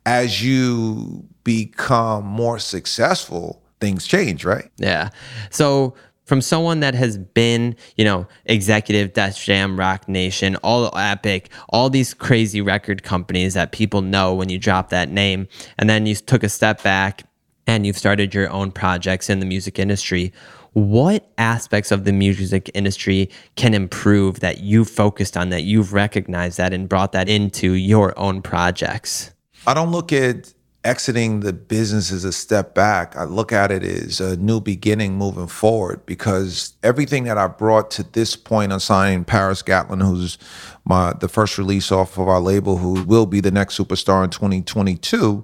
as you become more successful, things change, right? Yeah. So from someone that has been, you know, executive Def Jam, Roc Nation, all Epic, all these crazy record companies that people know when you drop that name, and then you took a step back and you've started your own projects in the music industry. What aspects of the music industry can improve that you've focused on, that you've recognized that and brought that into your own projects? I don't look at exiting the business is a step back. I look at it as a new beginning moving forward because everything that I brought to this point on signing Paris Gatlin, who's my the first release off of our label, who will be the next superstar in 2022.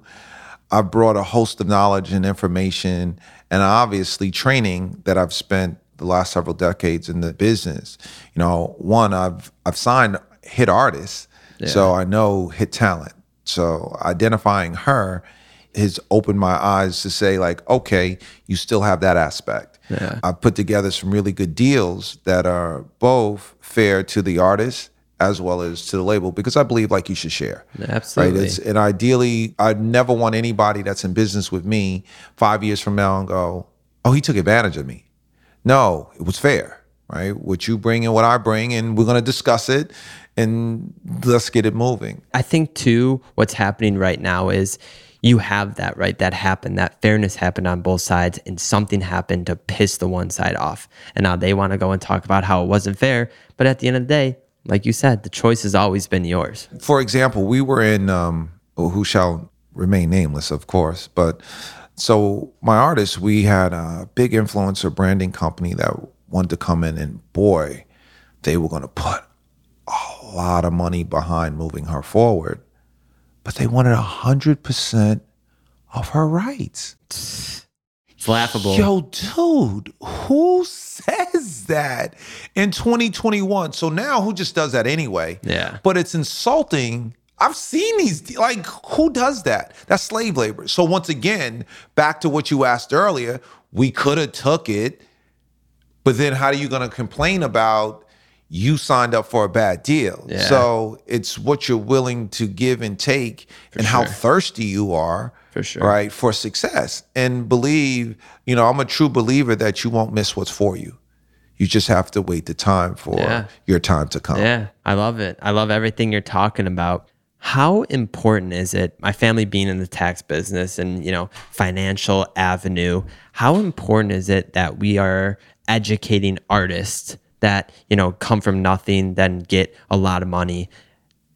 I've brought a host of knowledge and information and obviously training that I've spent the last several decades in the business. You know, one, I've I've signed hit artists, so I know hit talent. So identifying her has opened my eyes to say, like, okay, you still have that aspect. Yeah. I put together some really good deals that are both fair to the artist as well as to the label because I believe like you should share. Absolutely. Right. It's, and ideally, I never want anybody that's in business with me five years from now and go, oh, he took advantage of me. No, it was fair. Right. What you bring and what I bring, and we're going to discuss it and let's get it moving. I think too, what's happening right now is you have that right. That happened. That fairness happened on both sides, and something happened to piss the one side off. And now they want to go and talk about how it wasn't fair. But at the end of the day, like you said, the choice has always been yours. For example, we were in um, who shall remain nameless, of course, but so my artist, we had a big influencer branding company that wanted to come in, and boy, they were going to put lot of money behind moving her forward, but they wanted a hundred percent of her rights. It's laughable. Yo, dude, who says that in 2021? So now who just does that anyway? Yeah. But it's insulting. I've seen these, like, who does that? That's slave labor. So once again, back to what you asked earlier, we could have took it, but then how are you going to complain about you signed up for a bad deal? Yeah. So it's what you're willing to give and take and how thirsty you are For sure. right for success and believe you know i'm a true believer that you won't miss what's for you you just have to wait the time for Yeah. your time to come Yeah, I love it. I love everything you're talking about. How important is it, my family being in the tax business and, you know, financial avenue, how important is it that we are educating artists that, you know, come from nothing, then get a lot of money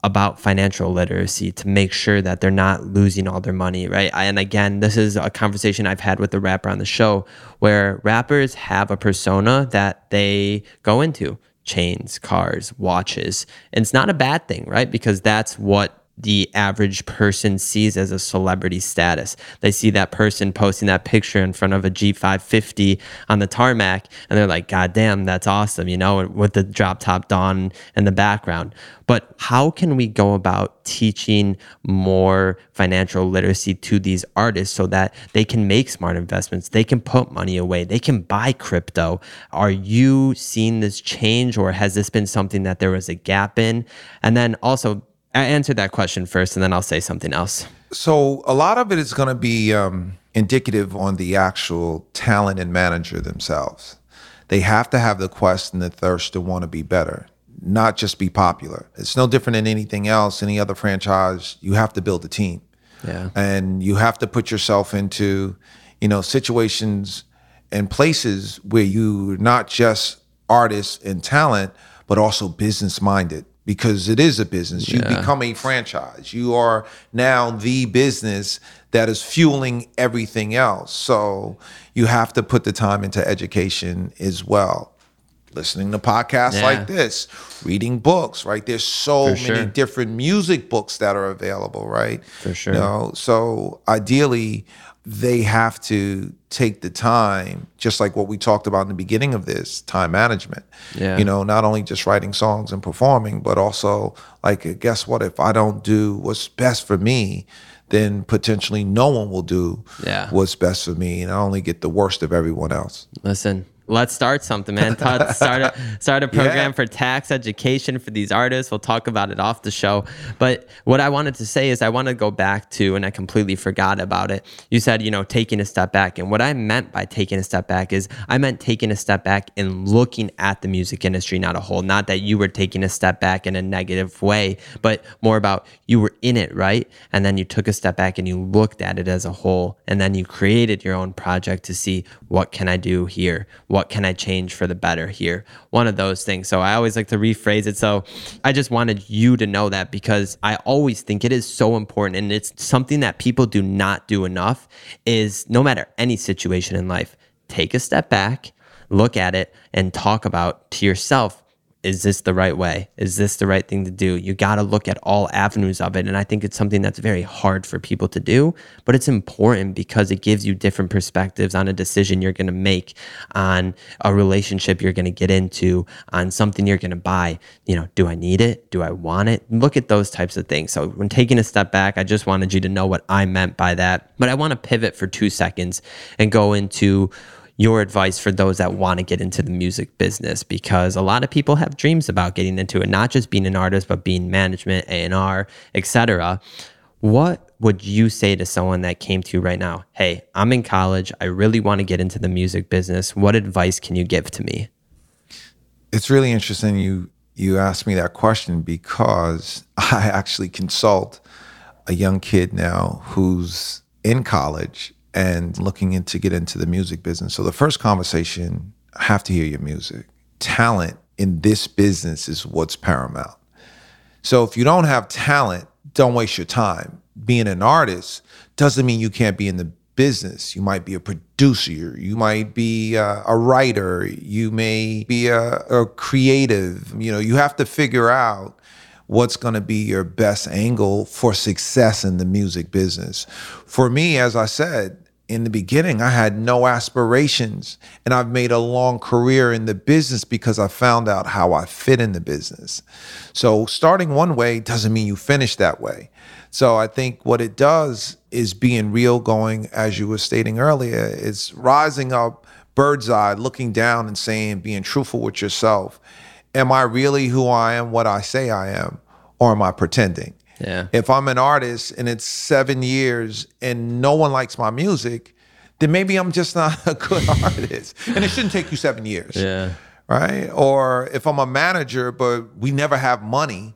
about financial literacy to make sure that they're not losing all their money, right? And again, this is a conversation I've had with the rapper on the show where rappers have a persona that they go into chains, cars, watches. And it's not a bad thing, right? Because that's what the average person sees as a celebrity status. They see that person posting that picture in front of a G550 on the tarmac and they're like, God damn, that's awesome, you know, with the drop top Dawn in the background. But how can we go about teaching more financial literacy to these artists so that they can make smart investments? They can put money away, they can buy crypto. Are you seeing this change or has this been something that there was a gap in? And then also, answer that question first and then I'll say something else. so a lot of it is going to be um, indicative on the actual talent and manager themselves. They have to have the quest and the thirst to want to be better not just be popular. It's no different than anything else any other franchise. You have to build a team. Yeah. and you have to put yourself into you know situations and places where you're not just artists and talent but also business minded because it is a business. You become a franchise. You are now the business that is fueling everything else. So you have to put the time into education as well. Listening to podcasts Yeah. like this reading books right? There's so many sure. different music books that are available right? For sure. you know so ideally they have to take the time just like what we talked about in the beginning of this time management Yeah. you know not only just writing songs and performing but also like guess what if i don't do what's best for me then potentially no one will do Yeah. what's best for me and i only get the worst of everyone else Listen, let's start something, man. Todd, start a start a program Yeah. for tax education for these artists. We'll talk about it off the show. But what I wanted to say is I want to go back to, and I completely forgot about it. You said, you know, taking a step back. And what I meant by taking a step back is I meant taking a step back and looking at the music industry, not a whole. Not that you were taking a step back in a negative way, but more about you were in it, right? And then you took a step back and you looked at it as a whole. And then you created your own project to see what can I do here? What can I change for the better here? One of those things. So I always like to rephrase it. So I just wanted you to know that because I always think it is so important and it's something that people do not do enough is no matter any situation in life, take a step back, look at it and talk about to yourself is this the right way? Is this the right thing to do? You got to look at all avenues of it. And I think it's something that's very hard for people to do, but it's important because it gives you different perspectives on a decision you're going to make, on a relationship you're going to get into, on something you're going to buy. You know, do I need it? Do I want it? Look at those types of things. So when taking a step back, I just wanted you to know what I meant by that. But I want to pivot for two seconds and go into your advice for those that want to get into the music business because a lot of people have dreams about getting into it not just being an artist but being management a&r etc what would you say to someone that came to you right now hey i'm in college i really want to get into the music business what advice can you give to me? It's really interesting you you asked me that question because I actually consult a young kid now who's in college and looking in to get into the music business. So the first conversation, I have to hear your music. Talent in this business is what's paramount. So if you don't have talent, don't waste your time. Being an artist doesn't mean you can't be in the business. You might be a producer, you might be uh, a writer, you may be a, a creative. You know, you have to figure out what's going to be your best angle for success in the music business. For me, as I said, in the beginning, I had no aspirations. And I've made a long career in the business because I found out how I fit in the business. So starting one way doesn't mean you finish that way. So I think what it does is being real, going, as you were stating earlier, is rising up bird's eye, looking down and saying, being truthful with yourself. Am I really who I am, what I say I am, or am I pretending? Yeah. If I'm an artist and it's seven years and no one likes my music, then maybe I'm just not a good artist. And it shouldn't take you seven years. Yeah. Right. Or if I'm a manager, but we never have money,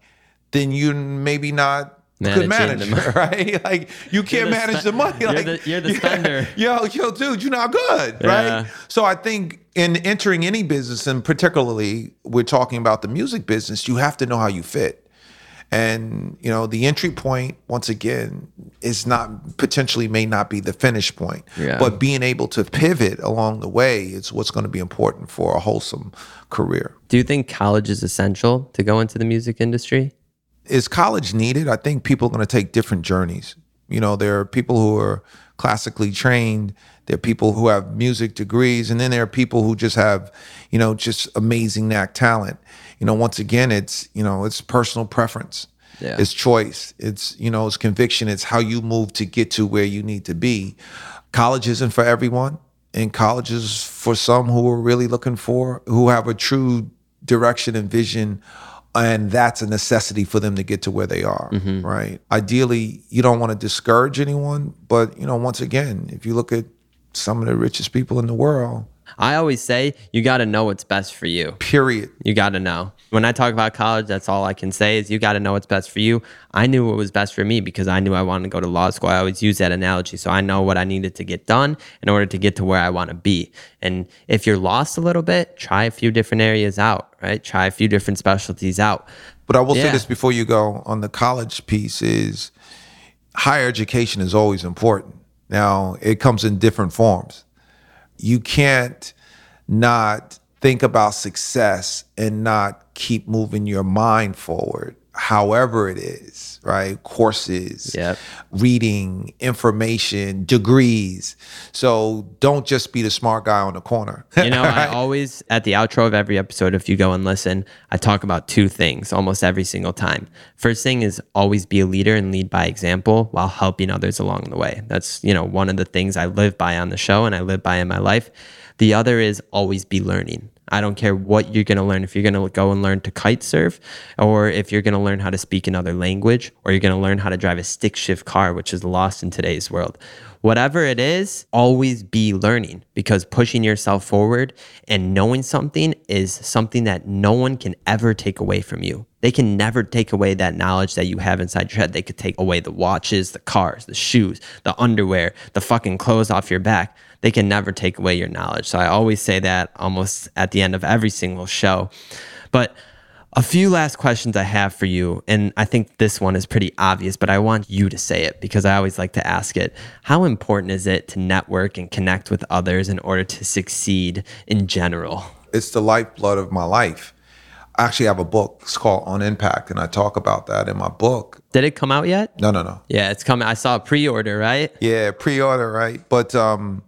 then you're maybe not a good Managing manager, right? Like you can't the manage the money. you're Like the- you're the yeah, spender. Yo, yo, dude, you're not good, Yeah. right? So I think in entering any business, and particularly we're talking about the music business, you have to know how you fit. And you know, the entry point, once again, is not potentially may not be the finish point. Yeah. But being able to pivot along the way is what's going to be important for a wholesome career. Do you think college is essential to go into the music industry? is college needed? I think people are going to take different journeys. You know, there are people who are classically trained, there are people who have music degrees, and then there are people who just have, you know, just amazing knack talent. You know, once again, it's, you know, it's personal preference. Yeah. It's choice. It's, you know, it's conviction. It's how you move to get to where you need to be. College isn't for everyone. And college is for some who are really looking for, who have a true direction and vision and that's a necessity for them to get to where they are mm-hmm. right ideally you don't want to discourage anyone but you know once again if you look at some of the richest people in the world I always say you got to know what's best for you. period You got to know. When I talk about college, that's all I can say is you got to know what's best for you. I knew what was best for me because I knew I wanted to go to law school. I always use that analogy. So I know what I needed to get done in order to get to where I want to be. And if you're lost a little bit, try a few different areas out, right? Try a few different specialties out. but i will say this before you go on the college piece is higher education is always important now it comes in different forms you can't not think about success and not keep moving your mind forward however it is right courses Yep. reading information degrees so don't just be the smart guy on the corner You know, I always, at the outro of every episode, if you go and listen, I talk about two things almost every single time. First thing is always be a leader and lead by example while helping others along the way. That's, you know, one of the things I live by on the show and I live by in my life. The other is always be learning. I don't care what you're going to learn. If you're going to go and learn to kite surf, or if you're going to learn how to speak another language, or you're going to learn how to drive a stick shift car, which is lost in today's world. Whatever it is, always be learning because pushing yourself forward and knowing something is something that no one can ever take away from you. They can never take away that knowledge that you have inside your head. They could take away the watches, the cars, the shoes, the underwear, the fucking clothes off your back. They can never take away your knowledge. So I always say that almost at the end of every single show. But a few last questions I have for you, and I think this one is pretty obvious, but I want you to say it because I always like to ask it. How important is it to network and connect with others in order to succeed in general? it's the lifeblood of my life i actually have a book it's called on impact and i talk about that in my book Did it come out yet? no no no Yeah, it's coming. I saw a pre order, right? Yeah, pre-order, right? But um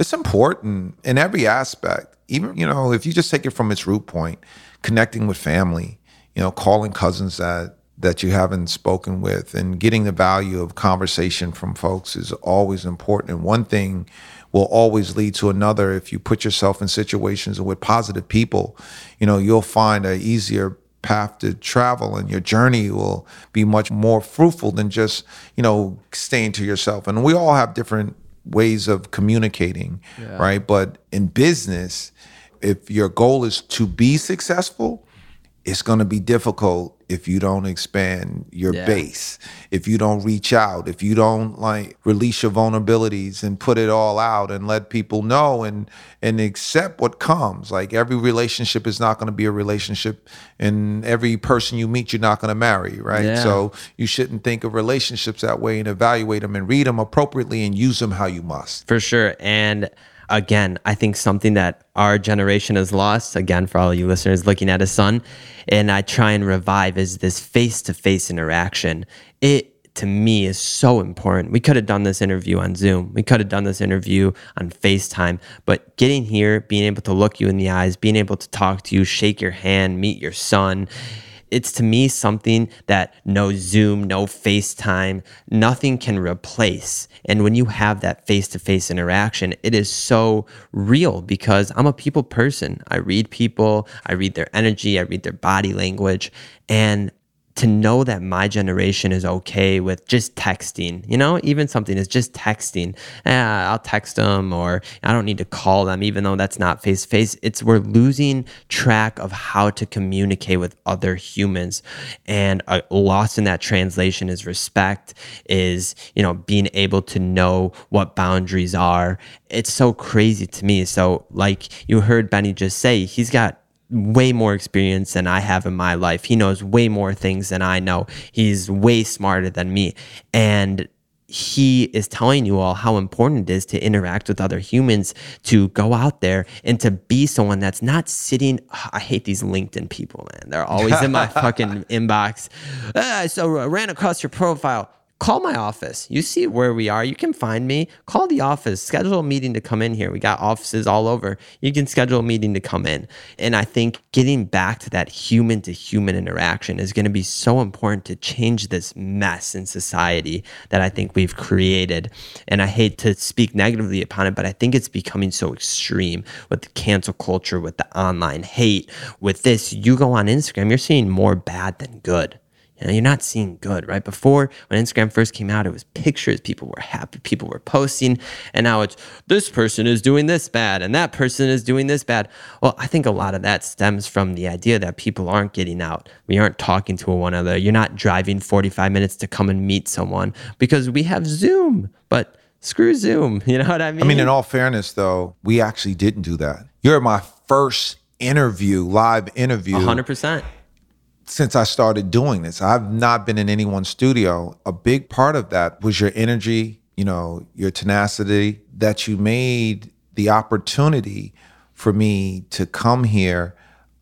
it's important in every aspect. Even, you know, if you just take it from its root point, connecting with family, you know, calling cousins that that you haven't spoken with and getting the value of conversation from folks is always important. And one thing will always lead to another if you put yourself in situations with positive people, you know, you'll find a easier path to travel and your journey will be much more fruitful than just you know staying to yourself and we all have different ways of communicating right? But in business if your goal is to be successful it's going to be difficult if you don't expand your Yeah. base if you don't reach out if you don't like release your vulnerabilities and put it all out and let people know and and accept what comes like every relationship is not going to be a relationship and every person you meet you're not going to marry right Yeah. so you shouldn't think of relationships that way and evaluate them and read them appropriately and use them how you must For sure. And again, I think something that our generation has lost, again, for all you listeners looking at a son, and I try and revive is this face to face interaction. It to me is so important. We could have done this interview on Zoom. We could have done this interview on FaceTime, but getting here, being able to look you in the eyes, being able to talk to you, shake your hand, meet your son, it's to me something that no Zoom, no FaceTime, nothing can replace. And when you have that face to face interaction, it is so real because I'm a people person. I read people, I read their energy, I read their body language. And to know that my generation is okay with just texting, you know, even something is just texting. Eh, I'll text them or I don't need to call them, even though that's not face to face. It's we're losing track of how to communicate with other humans. And a loss in that translation is respect, is, you know, being able to know what boundaries are. It's so crazy to me. So, like you heard Benny just say, he's got way more experience than I have in my life. He knows way more things than I know. He's way smarter than me. And he is telling you all how important it is to interact with other humans, to go out there and to be someone that's not sitting. I hate these LinkedIn people, man. They're always in my fucking inbox. Ah, so I ran across your profile call my office. You see where we are. You can find me. Call the office. Schedule a meeting to come in here. We got offices all over. You can schedule a meeting to come in. And I think getting back to that human to human interaction is going to be so important to change this mess in society that I think we've created. And I hate to speak negatively upon it, but I think it's becoming so extreme with the cancel culture, with the online hate, with this. You go on Instagram, you're seeing more bad than good. You know, you're not seeing good, right? Before, when Instagram first came out, it was pictures. People were happy. People were posting. And now it's this person is doing this bad and that person is doing this bad. Well, I think a lot of that stems from the idea that people aren't getting out. We aren't talking to one another. You're not driving 45 minutes to come and meet someone because we have Zoom. But screw Zoom. You know what I mean? I mean, in all fairness, though, we actually didn't do that. You're my first interview, live interview. 100% since I started doing this. I've not been in anyone's studio. A big part of that was your energy, you know, your tenacity that you made the opportunity for me to come here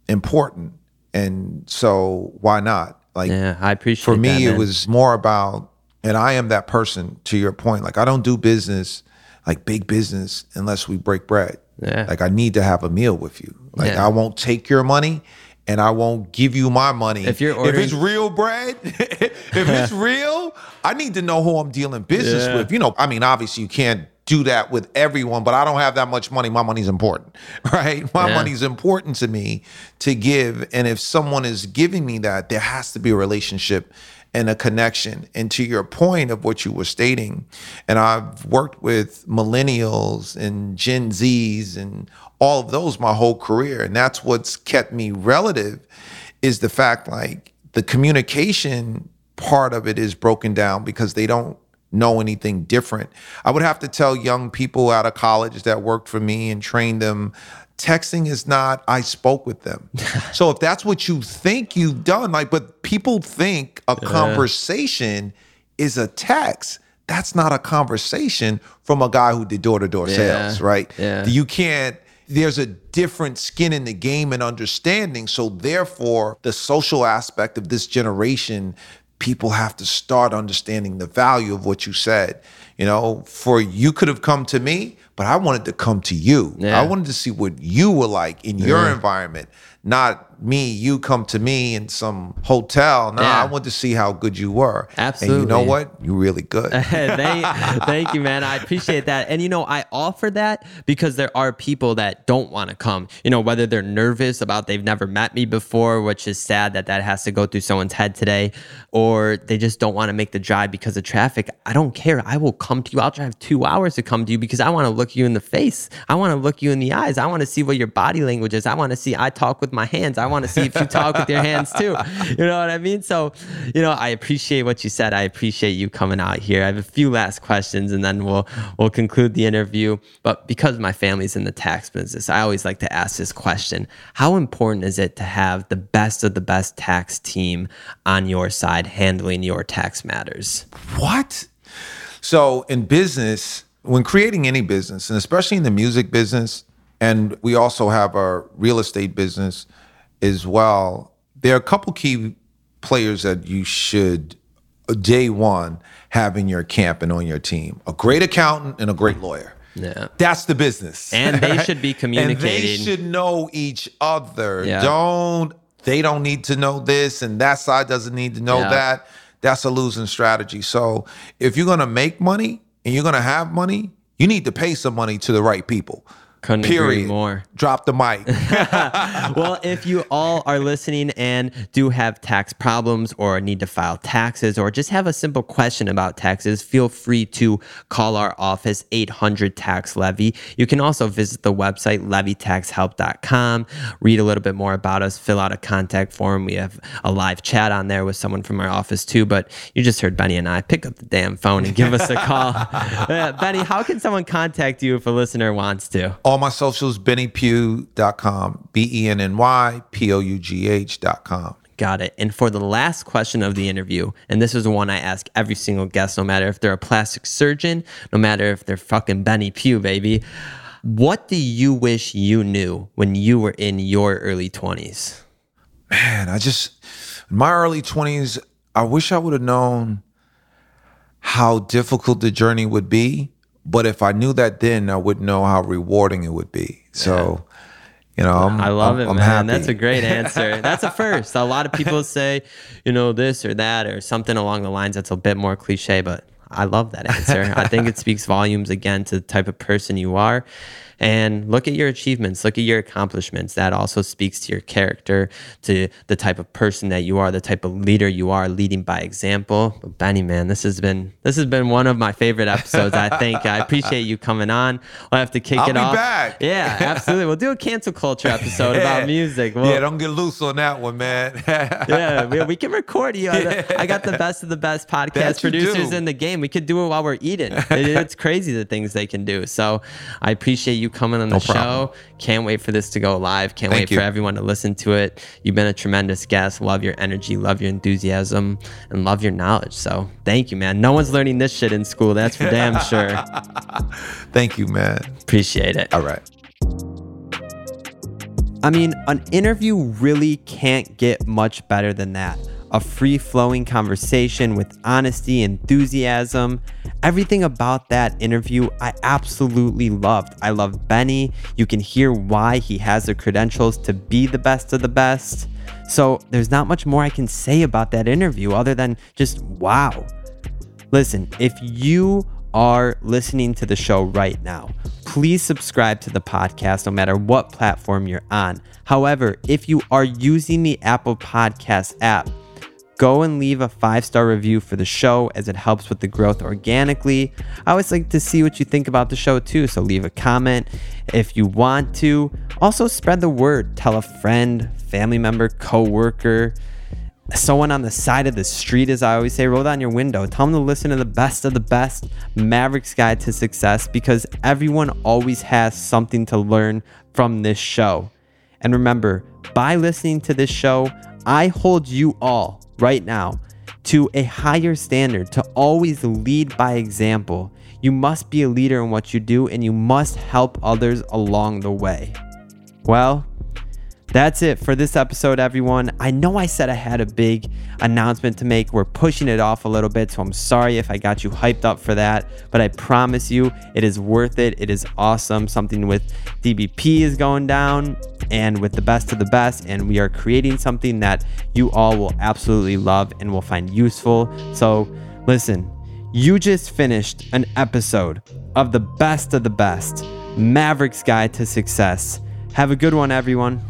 important. And so why not? Like Yeah, I appreciate For me that, it was more about and I am that person to your point. Like I don't do business like big business unless we break bread. Yeah. Like I need to have a meal with you. Like yeah. I won't take your money and I won't give you my money. If you're ordering- if it's real bread, if it's real, I need to know who I'm dealing business yeah. with. You know, I mean, obviously you can't do that with everyone, but I don't have that much money. My money's important, right? My yeah. money's important to me to give. And if someone is giving me that, there has to be a relationship and a connection. And to your point of what you were stating, and I've worked with millennials and Gen Zs and all of those my whole career. And that's what's kept me relative is the fact like the communication part of it is broken down because they don't know anything different. I would have to tell young people out of college that worked for me and trained them texting is not I spoke with them. so if that's what you think you've done, like, but people think a yeah. conversation is a text. That's not a conversation from a guy who did door to door sales, right? Yeah. You can't. There's a different skin in the game and understanding. So therefore, the social aspect of this generation, people have to start understanding the value of what you said. You know, for you could have come to me, but I wanted to come to you. Yeah. I wanted to see what you were like in your environment, not me, you come to me in some hotel. No, yeah. I want to see how good you were. Absolutely. And you know what? You're really good. thank, thank you, man. I appreciate that. And you know, I offer that because there are people that don't want to come. You know, whether they're nervous about they've never met me before, which is sad that that has to go through someone's head today, or they just don't want to make the drive because of traffic. I don't care. I will come to you. I'll drive two hours to come to you because I want to look you in the face. I want to look you in the eyes. I want to see what your body language is. I want to see I talk with my hands. I want to see if you talk with your hands too. You know what I mean? So, you know, I appreciate what you said. I appreciate you coming out here. I have a few last questions and then we'll we'll conclude the interview. But because my family's in the tax business, I always like to ask this question. How important is it to have the best of the best tax team on your side handling your tax matters? What? So, in business, when creating any business, and especially in the music business, and we also have our real estate business as well. There are a couple key players that you should day one have in your camp and on your team a great accountant and a great lawyer. Yeah. That's the business. And they should be communicating. And they should know each other. Yeah. Don't they don't need to know this and that side doesn't need to know Yeah. that. That's a losing strategy. So if you're gonna make money and you're gonna have money, you need to pay some money to the right people. Couldn't agree more. Drop the mic. well, if you all are listening and do have tax problems or need to file taxes or just have a simple question about taxes, feel free to call our office 800 tax levy. You can also visit the website levytaxhelp.com, read a little bit more about us, fill out a contact form. We have a live chat on there with someone from our office too, but you just heard Benny and I pick up the damn phone and give us a call. Uh, Benny, how can someone contact you if a listener wants to? All my socials, bennypough.com, B E N N Y P O U G H.com. Got it. And for the last question of the interview, and this is the one I ask every single guest, no matter if they're a plastic surgeon, no matter if they're fucking Benny Pough, baby. What do you wish you knew when you were in your early 20s? Man, I just, in my early 20s, I wish I would have known how difficult the journey would be. But if I knew that then, I would know how rewarding it would be. So, you know, I'm, I love I'm- it, I'm man. happy. That's a great answer. That's a first. A lot of people say, you know, this or that or something along the lines that's a bit more cliche, but I love that answer. I think it speaks volumes again to the type of person you are. And look at your achievements, look at your accomplishments. That also speaks to your character, to the type of person that you are, the type of leader you are, leading by example. But Benny, man, this has been this has been one of my favorite episodes. I think I appreciate you coming on. We'll have to kick I'll it be off. back. Yeah, absolutely. We'll do a cancel culture episode about music. We'll, yeah, don't get loose on that one, man. yeah, we, we can record you. I got the best of the best podcast producers do. in the game. We could do it while we're eating. It- it's crazy the things they can do. So I appreciate you coming on the No show. problem. Can't wait for this to go live. Can't Thank wait you. for everyone to listen to it. You've been a tremendous guest. Love your energy, love your enthusiasm, and love your knowledge. So thank you, man. No one's learning this shit in school. That's for damn sure. Thank you, man. Appreciate it. All right. I mean, an interview really can't get much better than that. A free flowing conversation with honesty, enthusiasm. Everything about that interview I absolutely loved. I love Benny. You can hear why he has the credentials to be the best of the best. So there's not much more I can say about that interview other than just wow. Listen, if you are listening to the show right now, please subscribe to the podcast no matter what platform you're on. However, if you are using the Apple Podcast app, go and leave a five star review for the show as it helps with the growth organically. I always like to see what you think about the show too, so leave a comment if you want to. Also, spread the word. Tell a friend, family member, coworker, someone on the side of the street, as I always say, roll down your window. Tell them to listen to the best of the best Mavericks Guide to Success because everyone always has something to learn from this show. And remember, by listening to this show, I hold you all right now to a higher standard to always lead by example. You must be a leader in what you do and you must help others along the way. Well, that's it for this episode, everyone. I know I said I had a big announcement to make. We're pushing it off a little bit, so I'm sorry if I got you hyped up for that. But I promise you, it is worth it. It is awesome. Something with DBP is going down and with the best of the best. And we are creating something that you all will absolutely love and will find useful. So, listen, you just finished an episode of the best of the best Mavericks Guide to Success. Have a good one, everyone.